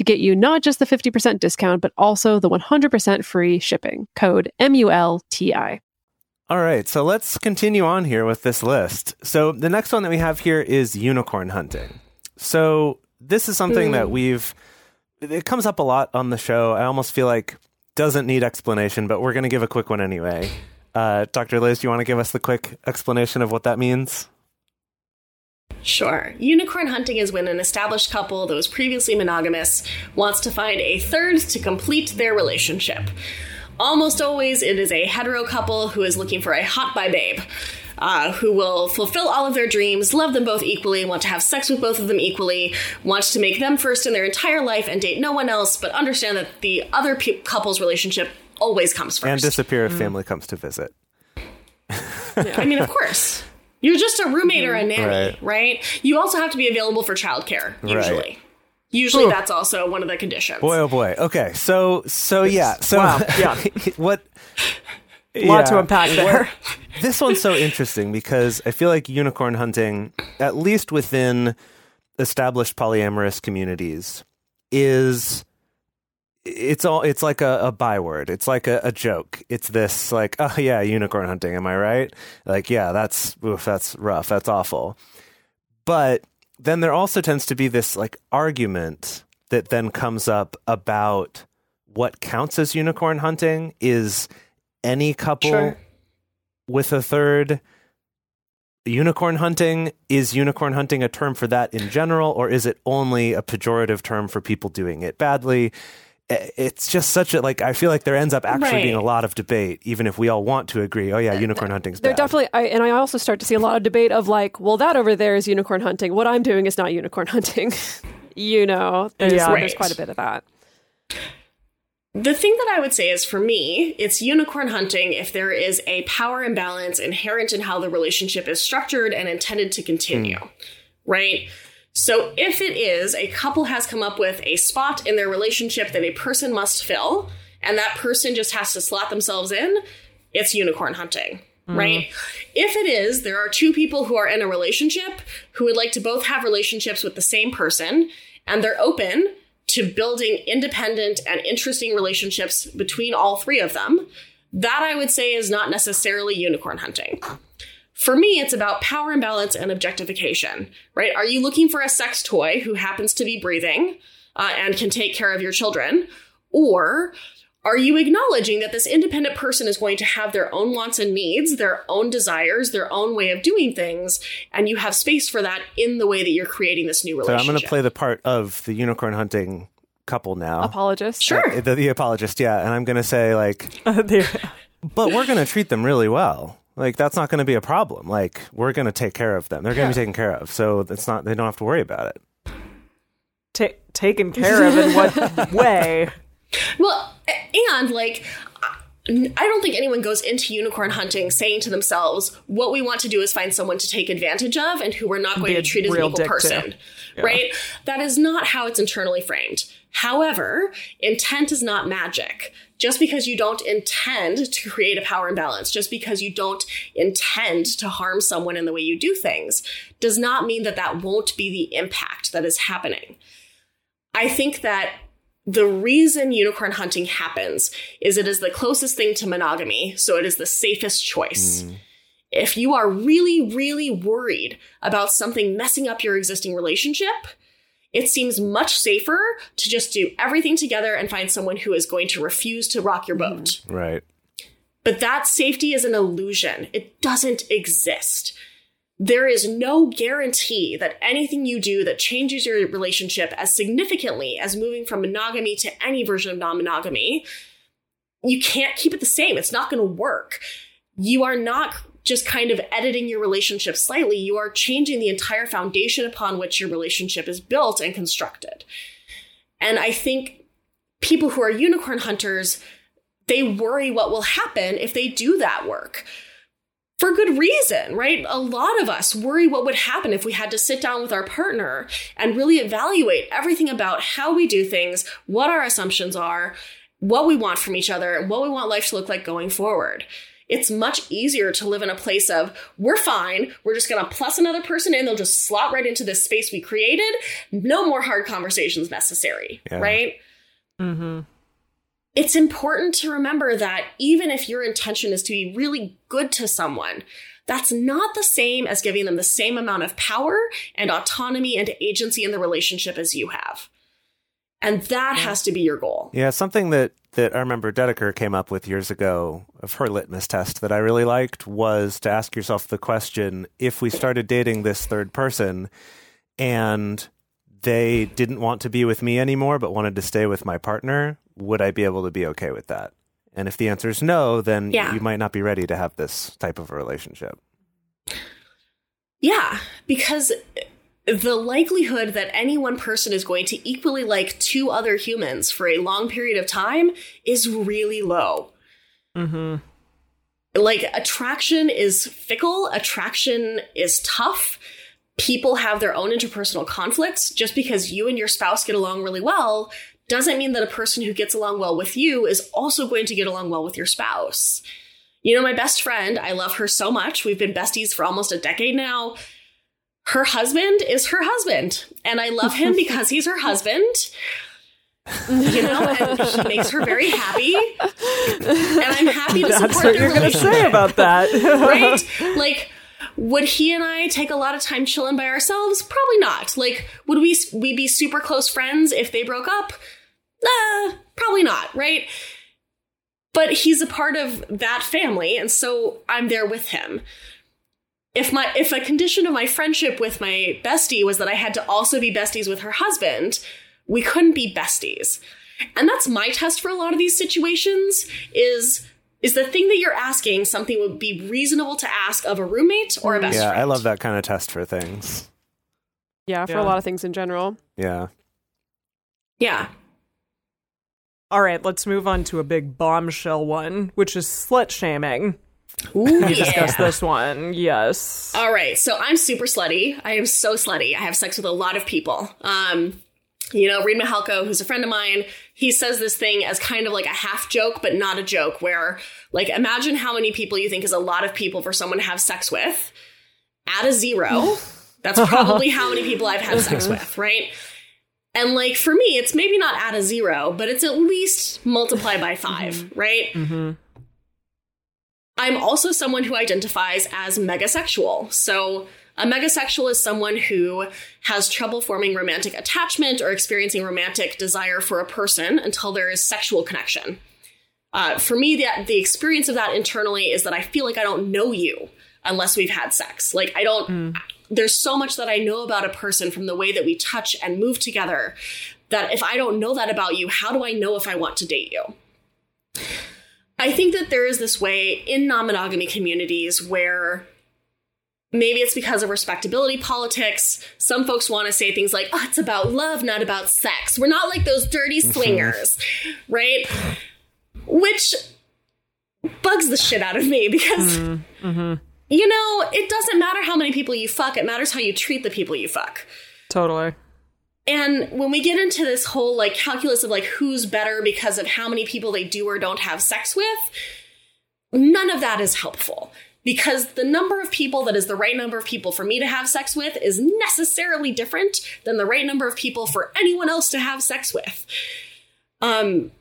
to get you not just the 50% discount, but also the 100% free shipping. Code M U L T I. All right, so let's continue on here with this list. So the next one that we have here is unicorn hunting. So this is something that we've it comes up a lot on the show. I almost feel like doesn't need explanation, but we're going to give a quick one anyway. Uh, Dr. Liz, do you want to give us the quick explanation of what that means? Sure. Unicorn hunting is when an established couple that was previously monogamous wants to find a third to complete their relationship. almost always it is a hetero couple who is looking for a hot bi babe. Uh, who will fulfill all of their dreams, love them both equally, want to have sex with both of them equally, wants to make them first in their entire life and date no one else, but understand that the other pe- couple's relationship always comes first. And disappear if family comes to visit. I mean, of course. You're just a roommate or a mm-hmm. nanny, Right. right. You also have to be available for childcare, usually. Right. Usually that's also one of the conditions. Boy, oh boy. Okay, so so yeah, so Wow, [LAUGHS] yeah. what? A lot to unpack there. [LAUGHS] This one's so interesting because I feel like unicorn hunting, at least within established polyamorous communities, is it's all it's like a, a byword. It's like a, a joke. It's this like, [LAUGHS] oh yeah, unicorn hunting. Am I right? Like, yeah, that's oof, that's rough. That's awful. But then there also tends to be this like argument that then comes up about what counts as unicorn hunting is any couple Sure. with a third unicorn hunting is unicorn hunting a term for that in general or is it only a pejorative term for people doing it badly Eh, it's just such a like i feel like there ends up actually Right. being a lot of debate even if we all want to agree oh yeah eh, unicorn eh, hunting's There bad definitely, I, and I also start to see a lot of debate of like, well, that over there is unicorn hunting. What I'm doing is not unicorn [LAUGHS] hunting. you know, there's, Yeah. there's quite a bit of that. The thing that I would say is for me, it's unicorn hunting if there is a power imbalance inherent in how the relationship is structured and intended to continue, hmm. right? So if it is a couple has come up with a spot in their relationship that a person must fill, and that person just has to slot themselves in, it's unicorn hunting. Mm. Right? If it is, there are two people who are in a relationship who would like to both have relationships with the same person, and they're open to building independent and interesting relationships between all three of them, that I would say is not necessarily unicorn hunting. For me, it's about power imbalance and objectification, right? Are you looking for a sex toy who happens to be breathing uh, and can take care of your children? Or are you acknowledging that this independent person is going to have their own wants and needs, their own desires, their own way of doing things, and you have space for that in the way that you're creating this new relationship? so i'm going to play the part of the unicorn hunting couple now Apologist. Sure. the, the apologist yeah and i'm going to say like [LAUGHS] but we're going to treat them really well. Like that's not going to be a problem. Like we're going to take care of them. They're going to be taken care of. So it's not. They don't have to worry about it. ta- taken care of in what [LAUGHS] way? Well, and like, I I don't think anyone goes into unicorn hunting saying to themselves, what we want to do is find someone to take advantage of and who we're not going Be to treat as an real equal dick to. person. Right? That is not how it's internally framed. However, intent is not magic. Just because you don't intend to create a power imbalance, just because you don't intend to harm someone in the way you do things, does not mean that that won't be the impact that is happening. I think that the reason unicorn hunting happens is it is the closest thing to monogamy, so it is the safest choice. Hmm. If you are really, really worried about something messing up your existing relationship, it seems much safer to just do everything together and find someone who is going to refuse to rock your boat. Mm-hmm. Right. But that safety is an illusion. It doesn't exist. There is no guarantee that anything you do that changes your relationship as significantly as moving from monogamy to any version of non monogamy, you can't keep it the same. It's not going to work. You are not just kind of editing your relationship slightly, you are changing the entire foundation upon which your relationship is built and constructed. And I think people who are unicorn hunters they worry what will happen if they do that work. For good reason, right? A lot of us worry what would happen if we had to sit down with our partner and really evaluate everything about how we do things, what our assumptions are, what we want from each other, and what we want life to look like going forward. It's much easier to live in a place of, we're fine, we're just gonna plus another person in, they'll just slot right into this space we created. No more hard conversations necessary, Yeah. right? Mm-hmm. it's important to remember that even if your intention is to be really good to someone, that's not the same as giving them the same amount of power and autonomy and agency in the relationship as you have. And that has to be your goal. Yeah. Something that that I remember Dedeker came up with years ago of her litmus test that I really liked was to ask yourself the question: If we started dating this third person, and they didn't want to be with me anymore but wanted to stay with my partner, would I be able to be okay with that? And if the answer is no, then Yeah. you might not be ready to have this type of a relationship. Yeah, because the likelihood that any one person is going to equally like two other humans for a long period of time is really low. Mm-hmm. Like, attraction is fickle, attraction is tough. People have their own interpersonal conflicts. Just because you and your spouse get along really well doesn't mean that a person who gets along well with you is also going to get along well with your spouse. You know, my best friend, I love her so much. We've been besties for almost a decade now. Her husband is her husband, and I love him [LAUGHS] because he's her husband. You know, and he makes her very happy. And I'm happy to That's support what their you're going to say about that. [LAUGHS] right? Like, would he and I take a lot of time chilling by ourselves? Probably not. Like, would we we be super close friends if they broke up? Uh, probably not, right? But he's a part of that family, and so I'm there with him. If my if a condition of my friendship with my bestie was that I had to also be besties with her husband, we couldn't be besties. And that's my test for a lot of these situations is is the thing that you're asking something would be reasonable to ask of a roommate or a mm. best yeah, friend. I love that kind of test for things. Yeah, for Yeah. a lot of things in general. Yeah. Yeah. All right, let's move on to a big bombshell one, which is slut shaming. Ooh, We discussed this one. Yes. All right, so I'm super slutty. I am so slutty. I have sex with a lot of people. Um, you know, Reid Mihalko, who's a friend of mine, he says this thing as kind of like a half joke, but not a joke, where, like, imagine how many people you think is a lot of people for someone to have sex with. Add a zero. [LAUGHS] That's probably how many people I've had sex with, right? And, like, for me, it's maybe not add a zero, but it's at least multiply by 5 right? Mm-hmm. I'm also someone who identifies as megasexual. So, a megasexual is someone who has trouble forming romantic attachment or experiencing romantic desire for a person until there is sexual connection. Uh, for me, the, the experience of that internally is that I feel like I don't know you unless we've had sex. Like, I don't, there's so much that I know about a person from the way that we touch and move together that if I don't know that about you, how do I know if I want to date you? I think that there is this way in non monogamy communities where maybe it's because of respectability politics. Some folks want to say things like, oh, it's about love, not about sex. We're not like those dirty mm-hmm. swingers, right? Which bugs the shit out of me because, mm-hmm. Mm-hmm. you know, it doesn't matter how many people you fuck, it matters how you treat the people you fuck. Totally. And when we get into this whole like calculus of like who's better because of how many people they do or don't have sex with, none of that is helpful. Because the number of people that is the right number of people for me to have sex with is necessarily different than the right number of people for anyone else to have sex with. Um,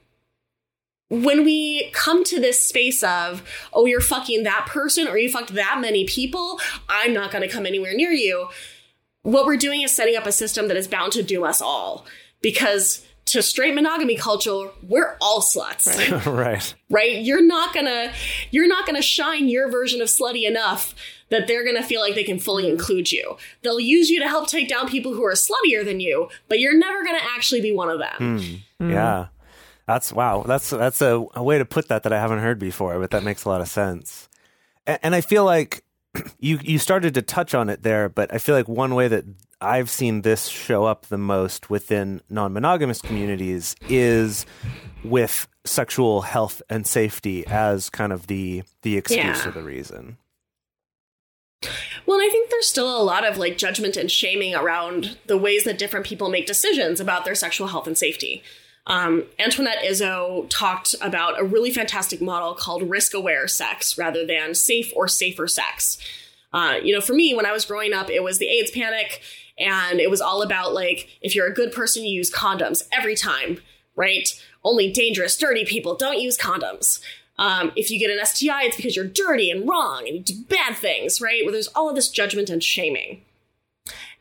when we come to this space of, oh, you're fucking that person or you fucked that many people, I'm not going to come anywhere near you what we're doing is setting up a system that is bound to doom us all because to straight monogamy culture we're all sluts [LAUGHS] right, right. you're not gonna you're not gonna shine your version of slutty enough that they're gonna feel like they can fully include you they'll use you to help take down people who are sluttier than you but you're never gonna actually be one of them hmm. Hmm. Yeah. That's wow. That's that's a, a way to put that that I haven't heard before, but that makes a lot of sense. And, and I feel like you you started to touch on it there, but I feel like one way that I've seen this show up the most within non-monogamous communities is with sexual health and safety as kind of the the excuse Yeah. or the reason. Well, and I think there's still a lot of like judgment and shaming around the ways that different people make decisions about their sexual health and safety. Um, Antoinette Izzo talked about a really fantastic model called risk aware sex rather than safe or safer sex. Uh, you know, for me, when I was growing up, it was the AIDS panic, and it was all about like, if you're a good person, you use condoms every time, right? Only dangerous, dirty people don't use condoms. Um, if you get an STI, it's because you're dirty and wrong and you do bad things, right? Where there's all of this judgment and shaming.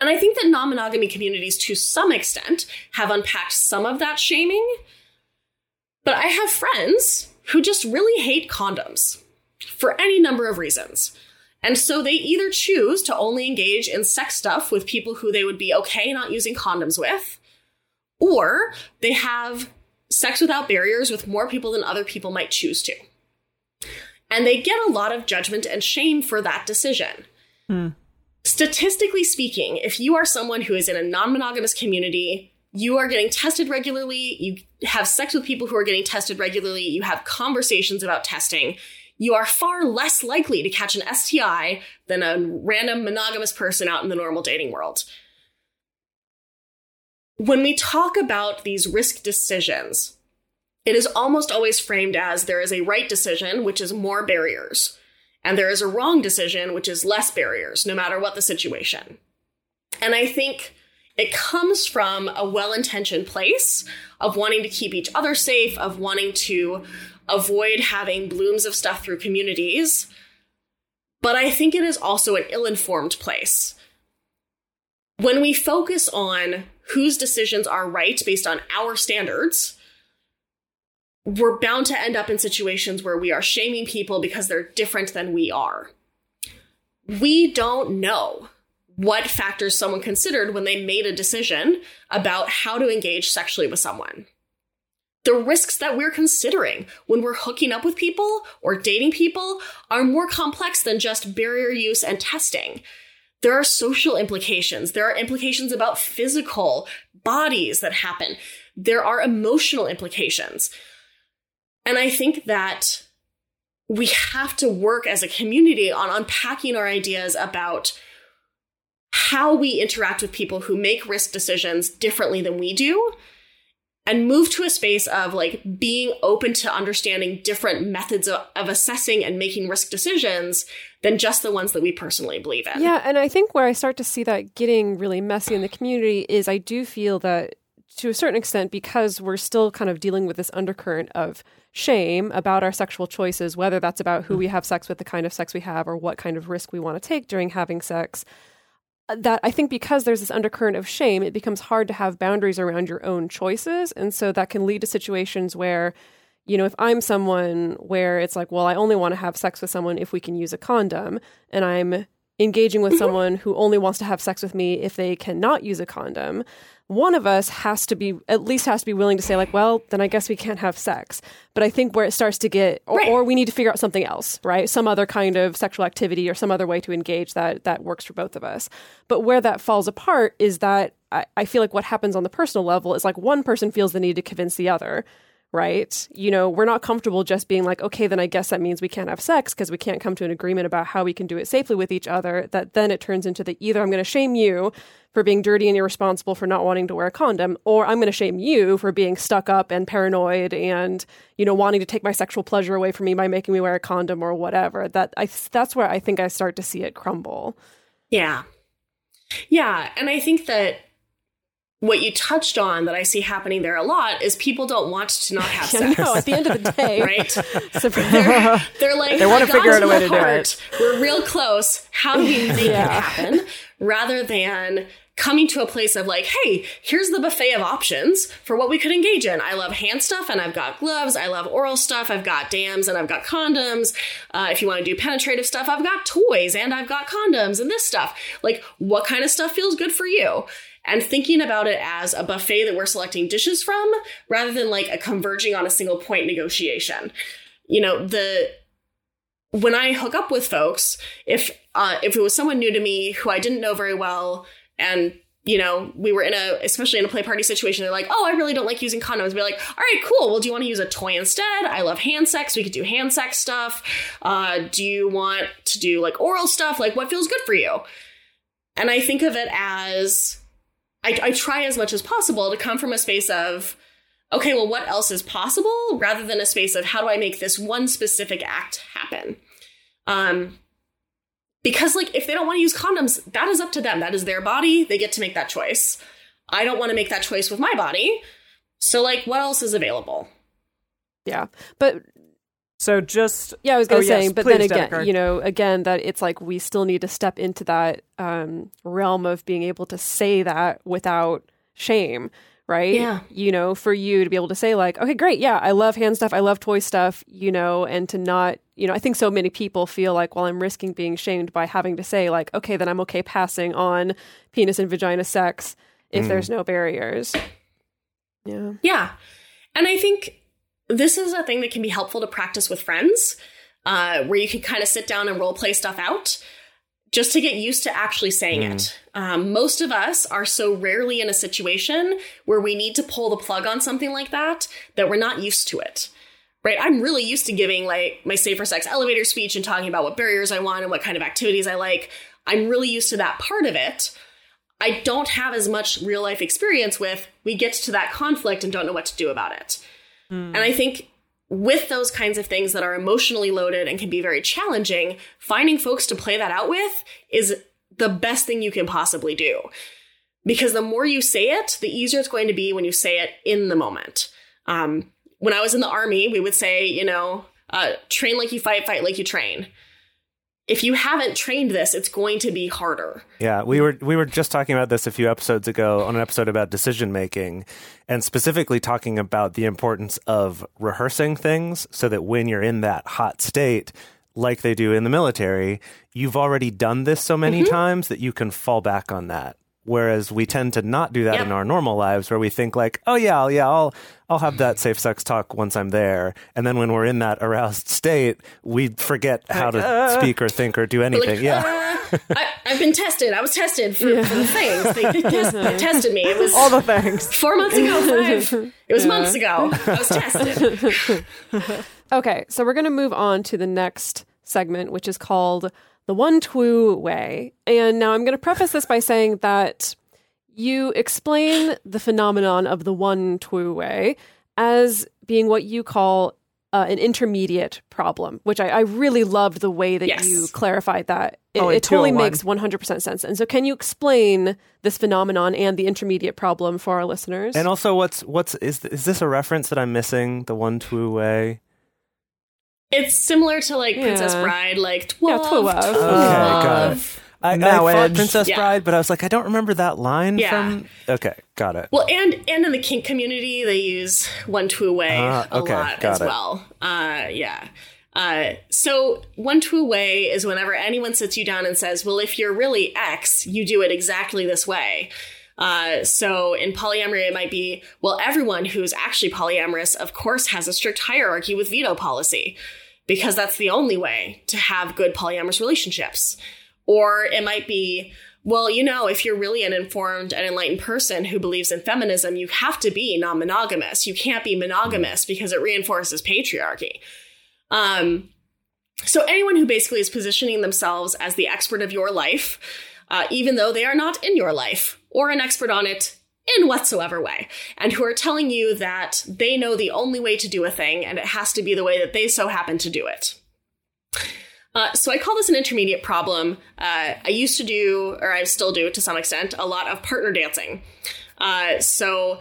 And I think that non monogamy communities, to some extent, have unpacked some of that shaming. But I have friends who just really hate condoms for any number of reasons. And so they either choose to only engage in sex stuff with people who they would be okay not using condoms with, or they have sex without barriers with more people than other people might choose to. And they get a lot of judgment and shame for that decision. Hmm. Statistically speaking, if you are someone who is in a non monogamous community, you are getting tested regularly, you have sex with people who are getting tested regularly, you have conversations about testing, you are far less likely to catch an STI than a random monogamous person out in the normal dating world. When we talk about these risk decisions, it is almost always framed as there is a right decision, which is more barriers, and there is a wrong decision, which is less barriers, no matter what the situation. And I think it comes from a well intentioned place of wanting to keep each other safe, of wanting to avoid having blooms of stuff through communities. But I think it is also an ill informed place. When we focus on whose decisions are right based on our standards, we're bound to end up in situations where we are shaming people because they're different than we are. We don't know what factors someone considered when they made a decision about how to engage sexually with someone. The risks that we're considering when we're hooking up with people or dating people are more complex than just barrier use and testing. There are social implications. There are implications about physical bodies that happen. There are emotional implications. And I think that we have to work as a community on unpacking our ideas about how we interact with people who make risk decisions differently than we do and move to a space of like being open to understanding different methods of, of, assessing and making risk decisions than just the ones that we personally believe in. Yeah, and I think where I start to see that getting really messy in the community is I do feel that to a certain extent because we're still kind of dealing with this undercurrent of shame about our sexual choices whether that's about who we have sex with the kind of sex we have or what kind of risk we want to take during having sex that I think because there's this undercurrent of shame, it becomes hard to have boundaries around your own choices. And so that can lead to situations where, you know, if I'm someone where it's like, well, I only want to have sex with someone if we can use a condom, and I'm engaging with mm-hmm. someone who only wants to have sex with me if they cannot use a condom, one of us has to be at least has to be willing to say like well then i guess we can't have sex but i think where it starts to get or, right. or, we need to figure out something else right some other kind of sexual activity or some other way to engage that that works for both of us but where that falls apart is that I, I feel like what happens on the personal level is like one person feels the need to convince the other right? You know, we're not comfortable just being like, okay, then I guess that means we can't have sex because we can't come to an agreement about how we can do it safely with each other. That then it turns into the either I'm going to shame you for being dirty and irresponsible for not wanting to wear a condom, or I'm going to shame you for being stuck up and paranoid and, you know, wanting to take my sexual pleasure away from me by making me wear a condom or whatever. That I that's where I think I start to see it crumble. Yeah. Yeah, and I think that what you touched on that I see happening there a lot is people don't want to not have [LAUGHS] sex. no, at the end of the day, [LAUGHS] right? [LAUGHS] they're, they're, like, they want to figure out a way to heart. do it. We're real close. How do we make yeah. it happen? Rather than coming to a place of like, hey, here's the buffet of options for what we could engage in. I love hand stuff and I've got gloves. I love oral stuff. I've got dams and I've got condoms. Uh, if you want to do penetrative stuff, I've got toys and I've got condoms and this stuff. Like, what kind of stuff feels good for you? And thinking about it as a buffet that we're selecting dishes from rather than like a converging on a single point negotiation. You know, the when I hook up with folks, if uh, if it was someone new to me who I didn't know very well, and you know, we were in a, especially in a play party situation, they're like, oh, I really don't like using condoms. Be like, all right, cool. Well, do you want to use a toy instead? I love hand sex. We could do hand sex stuff. Uh, do you want to do like oral stuff? Like, what feels good for you? And I think of it as I, I try as much as possible to come from a space of, okay, well, what else is possible rather than a space of how do I make this one specific act happen? Um, because, like, if they don't want to use condoms, that is up to them. That is their body. They get to make that choice. I don't want to make that choice with my body. So, like, what else is available? Yeah. But so just yeah, I was going to oh, say, yes, but please, then again, you know, again that it's like we still need to step into that um, realm of being able to say that without shame, right? Yeah. You know, for you to be able to say like, okay, great, yeah, I love hand stuff, I love toy stuff, you know, and to not, you know, I think so many people feel like, well, I'm risking being shamed by having to say like, okay, then I'm okay passing on penis and vagina sex if mm. there's no barriers. Yeah. Yeah. And I think this is a thing that can be helpful to practice with friends, uh, where you can kind of sit down and role play stuff out just to get used to actually saying mm. it. Um, most of us are so rarely in a situation where we need to pull the plug on something like that that we're not used to it. Right? I'm really used to giving like my safer sex elevator speech and talking about what barriers I want and what kind of activities I like. I'm really used to that part of it. I don't have as much real life experience with we get to that conflict and don't know what to do about it. Mm. And I think with those kinds of things that are emotionally loaded and can be very challenging, finding folks to play that out with is the best thing you can possibly do. Because the more you say it, the easier it's going to be when you say it in the moment. Um, when I was in the army, we would say, you know, uh, train like you fight, fight like you train if you haven't trained this, it's going to be harder. Yeah, we were we were just talking about this a few episodes ago on an episode about decision making and specifically talking about the importance of rehearsing things so that when you're in that hot state like they do in the military, you've already done this so many mm-hmm. times that you can fall back on that. Whereas we tend to not do that yep. in our normal lives, where we think like, "Oh yeah, I'll, yeah, I'll I'll have that safe sex talk once I'm there," and then when we're in that aroused state, we forget how to uh, speak or think or do anything. Like, yeah, uh, I, have been tested. I was tested for, yeah. for the things they, test, they, [LAUGHS] tested me. It was all the things four months ago. Five. [LAUGHS] It was yeah. months ago. I was tested. [LAUGHS] okay, so we're going to move on to the next segment, which is called the one true way. And now I'm going to preface this by saying that you explain the phenomenon of the one true way as being what you call uh, an intermediate problem, which I, I, really loved the way that yes. you clarified that. It, oh, it totally makes 100% sense. And so, can you explain this phenomenon and the intermediate problem for our listeners? And also, what's what's is is this a reference that I'm missing? The one true way. It's similar to like Princess Bride, like twelve. Yeah, 12. Okay, got it. I, I thought Princess yeah. Bride, but I was like, I don't remember that line yeah. from. Okay, got it. Well, and and in the kink community, they use one two away uh, okay, a lot as it. well. Uh, yeah. Uh, so one two away is whenever anyone sits you down and says, "Well, if you're really X, you do it exactly this way." Uh, so in polyamory, it might be, well, everyone who's actually polyamorous, of course, has a strict hierarchy with veto policy because that's the only way to have good polyamorous relationships. Or it might be, well, you know, if you're really an informed and enlightened person who believes in feminism, you have to be non monogamous. You can't be monogamous because it reinforces patriarchy. Um, so, anyone who basically is positioning themselves as the expert of your life, uh, even though they are not in your life or an expert on it in whatsoever way, and who are telling you that they know the only way to do a thing and it has to be the way that they so happen to do it. Uh, so I call this an intermediate problem. Uh, I used to do, or I still do to some extent, a lot of partner dancing. Uh, so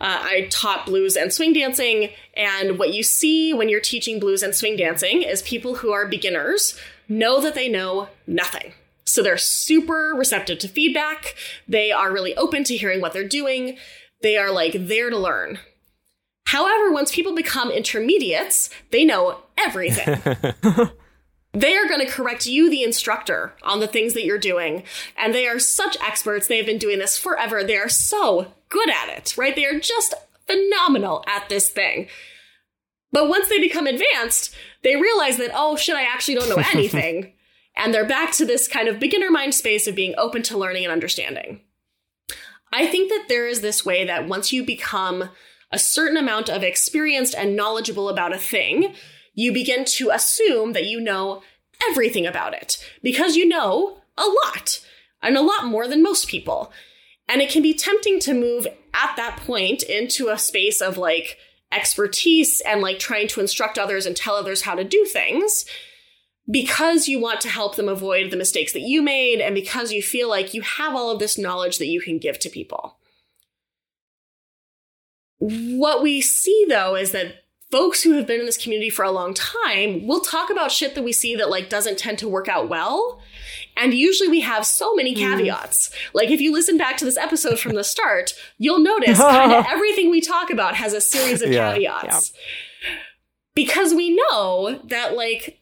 uh, I taught blues and swing dancing, and what you see when you're teaching blues and swing dancing is people who are beginners know that they know nothing. So they're super receptive to feedback. They are really open to hearing what they're doing. They are like there to learn. However, once people become intermediates, they know everything. [LAUGHS] they are going to correct you, the instructor, on the things that you're doing. And they are such experts. They have been doing this forever. They are so good at it, right? They are just phenomenal at this thing. But once they become advanced, they realize that, oh shit, I actually don't know [LAUGHS] anything. And they're back to this kind of beginner mind space of being open to learning and understanding. I think that there is this way that once you become a certain amount of experienced and knowledgeable about a thing, you begin to assume that you know everything about it because you know a lot and a lot more than most people. And it can be tempting to move at that point into a space of like expertise and like trying to instruct others and tell others how to do things because you want to help them avoid the mistakes that you made and because you feel like you have all of this knowledge that you can give to people. What we see though is that folks who have been in this community for a long time will talk about shit that we see that like doesn't tend to work out well. And usually we have so many mm. caveats. Mm. Like if you listen back to this episode from the start, you'll notice [LAUGHS] kind of everything we talk about has a series of yeah. caveats. Yeah. Because we know that like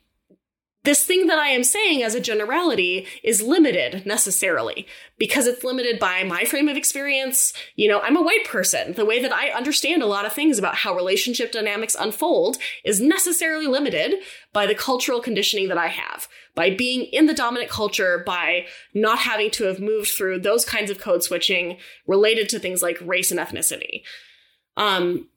this thing that I am saying as a generality is limited necessarily because it's limited by my frame of experience. You know, I'm a white person. The way that I understand a lot of things about how relationship dynamics unfold is necessarily limited by the cultural conditioning that I have, by being in the dominant culture, by not having to have moved through those kinds of code switching related to things like race and ethnicity. Um,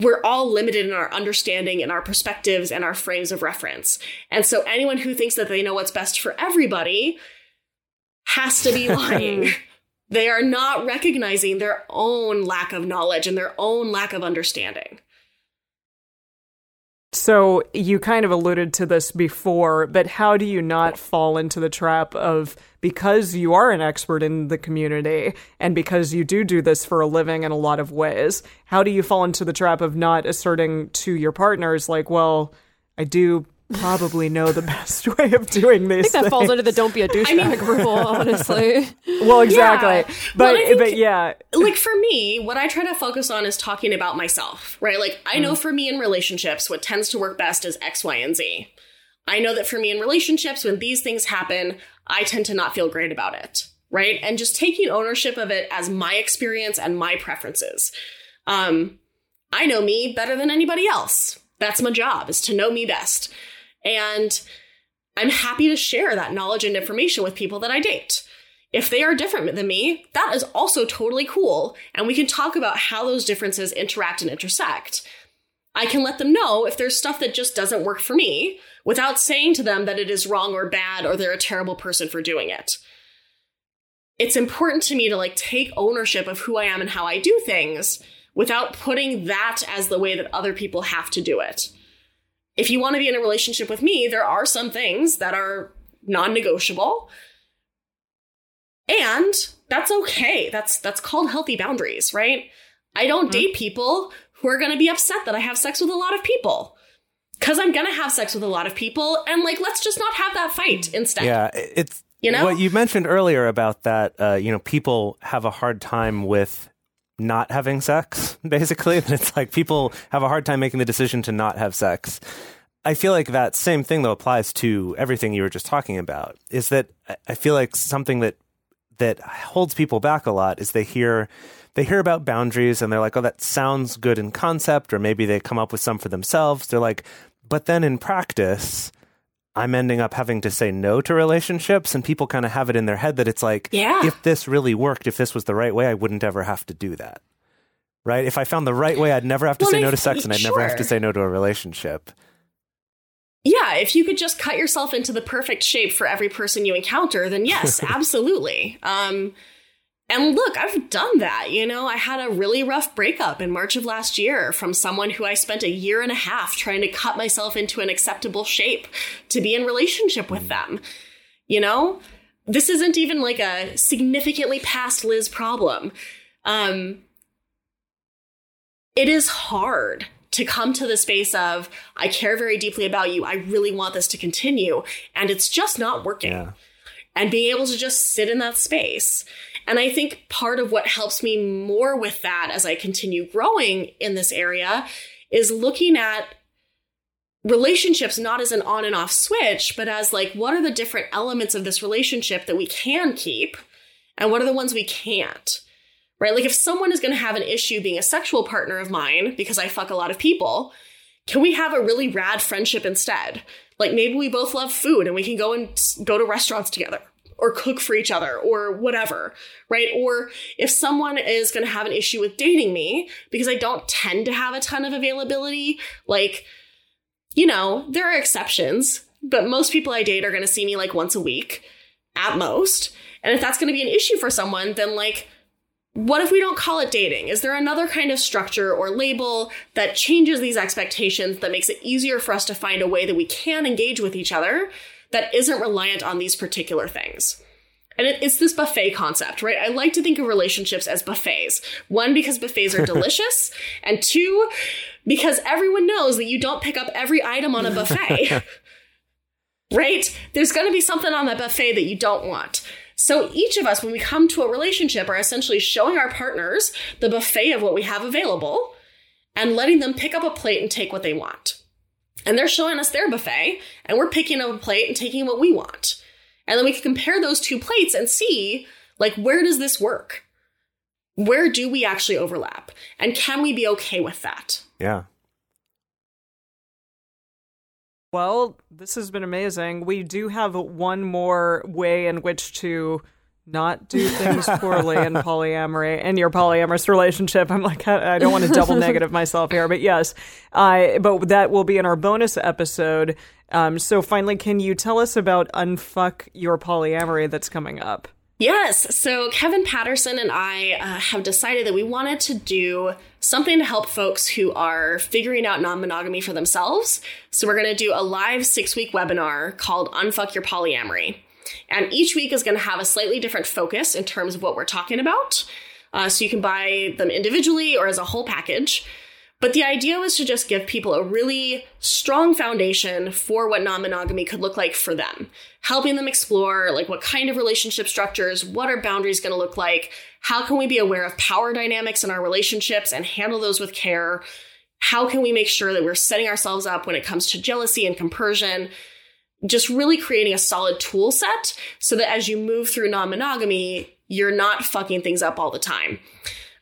we're all limited in our understanding and our perspectives and our frames of reference. And so anyone who thinks that they know what's best for everybody has to be [LAUGHS] lying. they are not recognizing their own lack of knowledge and their own lack of understanding. So you kind of alluded to this before, but how do you not fall into the trap of because you are an expert in the community and because you do do this for a living in a lot of ways, how do you fall into the trap of not asserting to your partners like, well, I do probably know the best [LAUGHS] way of doing these. I think that things. falls under the "don't be a [LAUGHS] douchebag" I mean, rule, [LAUGHS] honestly. Well, exactly, yeah. but well, but yeah, like for me, what I try to focus on is talking about myself, right? Like I know mm. for me in relationships, what tends to work best is X, Y, and Z. I know that for me in relationships, when these things happen, I tend to not feel great about it, right? And just taking ownership of it as my experience and my preferences. Um, I know me better than anybody else. That's my job, is to know me best. And I'm happy to share that knowledge and information with people that I date. If they are different than me, that is also totally cool. And we can talk about how those differences interact and intersect. I can let them know if there's stuff that just doesn't work for me without saying to them that it is wrong or bad or they're a terrible person for doing it. It's important to me to like take ownership of who I am and how I do things without putting that as the way that other people have to do it if you want to be in a relationship with me, there are some things that are non negotiable. And that's okay. That's that's called healthy boundaries, right? I don't mm-hmm. date people who are going to be upset that I have sex with a lot of people. Cuz I'm going to have sex with a lot of people and like let's just not have that fight instead. Yeah, it's you know what you mentioned earlier about that uh, you know people have a hard time with not having sex, [LAUGHS] basically. It's like people have a hard time making the decision to not have sex. I feel like that same thing though applies to everything you were just talking about. Is that I feel like something that that holds people back a lot is they hear they hear about boundaries and they're like, "Oh, that sounds good in concept," or maybe they come up with some for themselves. They're like, "But then in practice, I'm ending up having to say no to relationships, and people kind of have it in their head that it's like, yeah. if this really worked, if this was the right way, I wouldn't ever have to do that. Right? If I found the right way, I'd never have to well, say no to sex, and I'd sure. never have to say no to a relationship. Yeah, if you could just cut yourself into the perfect shape for every person you encounter, then yes, [LAUGHS] absolutely. Um, and look, I've done that. You know, I had a really rough breakup in March of last year from someone who I spent a year and a half trying to cut myself into an acceptable shape to be in relationship with them. You know, this isn't even like a significantly past Liz problem. Um, it is hard to come to the space of, I care very deeply about you. I really want this to continue. And it's just not working. Yeah. And being able to just sit in that space and I think part of what helps me more with that as I continue growing in this area is looking at relationships not as an on and off switch, but as like, what are the different elements of this relationship that we can keep and what are the ones we can't? Right? Like, if someone is going to have an issue being a sexual partner of mine because I fuck a lot of people, can we have a really rad friendship instead? Like, maybe we both love food and we can go and go to restaurants together or cook for each other or whatever, right? Or if someone is going to have an issue with dating me because I don't tend to have a ton of availability, like, you know, there are exceptions, but most people I date are going to see me like once a week at most. And if that's going to be an issue for someone, then like, what if we don't call it dating? Is there another kind of structure or label that changes these expectations that makes it easier for us to find a way that we can engage with each other that isn't reliant on these particular things. And it, it's this buffet concept, right? I like to think of relationships as buffets. One, because buffets are [LAUGHS] delicious, and two, because everyone knows that you don't pick up every item on a buffet. [LAUGHS] right? There's going to be something on that buffet that you don't want. So each of us, when we come to a relationship, are essentially showing our partners the buffet of what we have available and letting them pick up a plate and take what they want. And they're showing us their buffet, and we're picking up a plate and taking what we want. And then we can compare those two plates and see, like, where does this work? Where do we actually overlap? And can we be okay with that? Yeah. Well, this has been amazing. We do have one more way in which to not do things [LAUGHS] poorly in polyamory in your polyamorous relationship. I'm like, I don't want to double negative [LAUGHS] myself here, but yes, I. But that will be in our bonus episode. Um, so finally, can you tell us about unfuck your polyamory that's coming up? Yes. So Kevin Patterson and I uh, have decided that we wanted to do something to help folks who are figuring out non monogamy for themselves. So we're going to do a live six week webinar called Unfuck Your Polyamory. And each week is going to have a slightly different focus in terms of what we're talking about. Uh, so you can buy them individually or as a whole package. But the idea was to just give people a really strong foundation for what non-monogamy could look like for them, helping them explore like what kind of relationship structures, what are boundaries going to look like, how can we be aware of power dynamics in our relationships and handle those with care? How can we make sure that we're setting ourselves up when it comes to jealousy and compersion? Just really creating a solid tool set so that as you move through non-monogamy, you're not fucking things up all the time.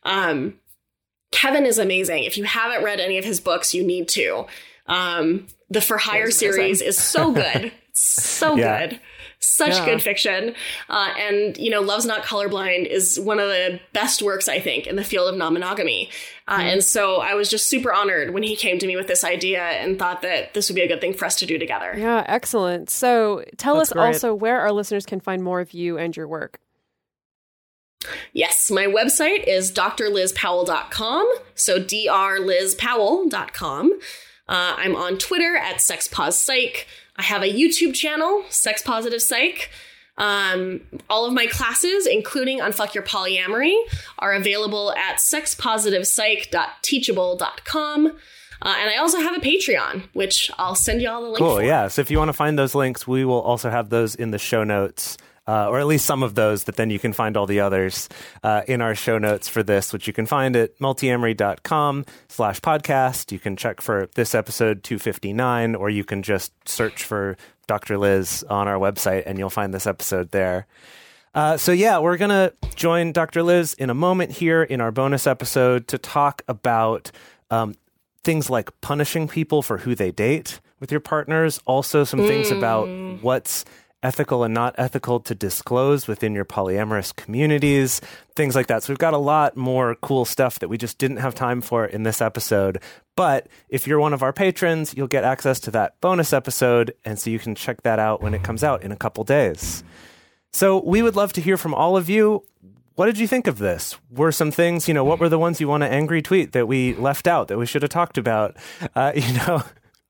Um, Kevin is amazing. If you haven't read any of his books, you need to. Um, the For Hire series is so good. [LAUGHS] so yeah. good. Such yeah. good fiction. Uh, and, you know, Love's Not Colorblind is one of the best works, I think, in the field of non monogamy. Uh, mm. And so I was just super honored when he came to me with this idea and thought that this would be a good thing for us to do together. Yeah, excellent. So tell That's us great. also where our listeners can find more of you and your work. Yes, my website is drlizpowell.com. So drlizpowell.com. Uh, I'm on Twitter at sexpospsych. I have a YouTube channel, Sex Positive Psych. Um, all of my classes, including Unfuck Your Polyamory, are available at sexpositivepsych.teachable.com. Uh, and I also have a Patreon, which I'll send you all the link cool, for. yeah. So if you want to find those links, we will also have those in the show notes uh, or at least some of those, but then you can find all the others uh, in our show notes for this, which you can find at multiamory.com slash podcast. You can check for this episode 259, or you can just search for Dr. Liz on our website and you'll find this episode there. Uh, so, yeah, we're going to join Dr. Liz in a moment here in our bonus episode to talk about um, things like punishing people for who they date with your partners, also some things about mm. what's ethical and not ethical to disclose within your polyamorous communities, things like that. So we've got a lot more cool stuff that we just didn't have time for in this episode. But if you're one of our patrons, you'll get access to that bonus episode. And so you can check that out when it comes out in a couple days. So we would love to hear from all of you. What did you think of this? Were some things, you know, what were the ones you want to angry tweet that we left out that we should have talked about? Uh, [LAUGHS] you know,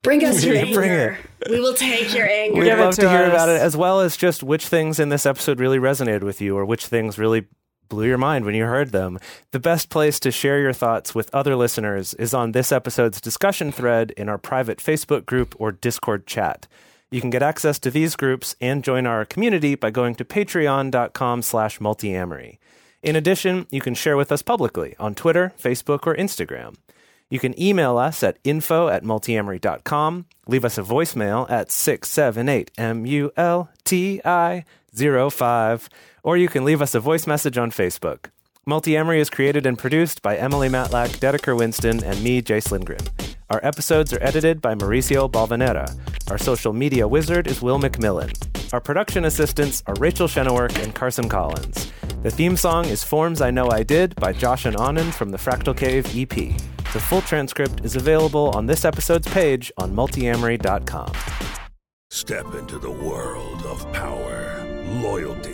Bring us your anger. Bring it. We will take your anger. We'd love to, to hear about it, as well as just which things in this episode really resonated with you, or which things really blew your mind when you heard them. The best place to share your thoughts with other listeners is on this episode's discussion thread in our private Facebook group or Discord chat. You can get access to these groups and join our community by going to patreon.com slash multiamory. In addition, you can share with us publicly on Twitter, Facebook, or Instagram. You can email us at info at multiamory.com, leave us a voicemail at 678-MULTI05, or you can leave us a voice message on Facebook. Multiamory is created and produced by Emily Matlack, Dedeker Winston, and me, Jase Lindgren. Our episodes are edited by Mauricio Balvanera. Our social media wizard is Will McMillan. Our production assistants are Rachel Shenowork and Carson Collins. The theme song is Forms I Know I Did by Josh and Anand from the Fractal Cave EP. The full transcript is available on this episode's page on multiamory.com. Step into the world of power, loyalty,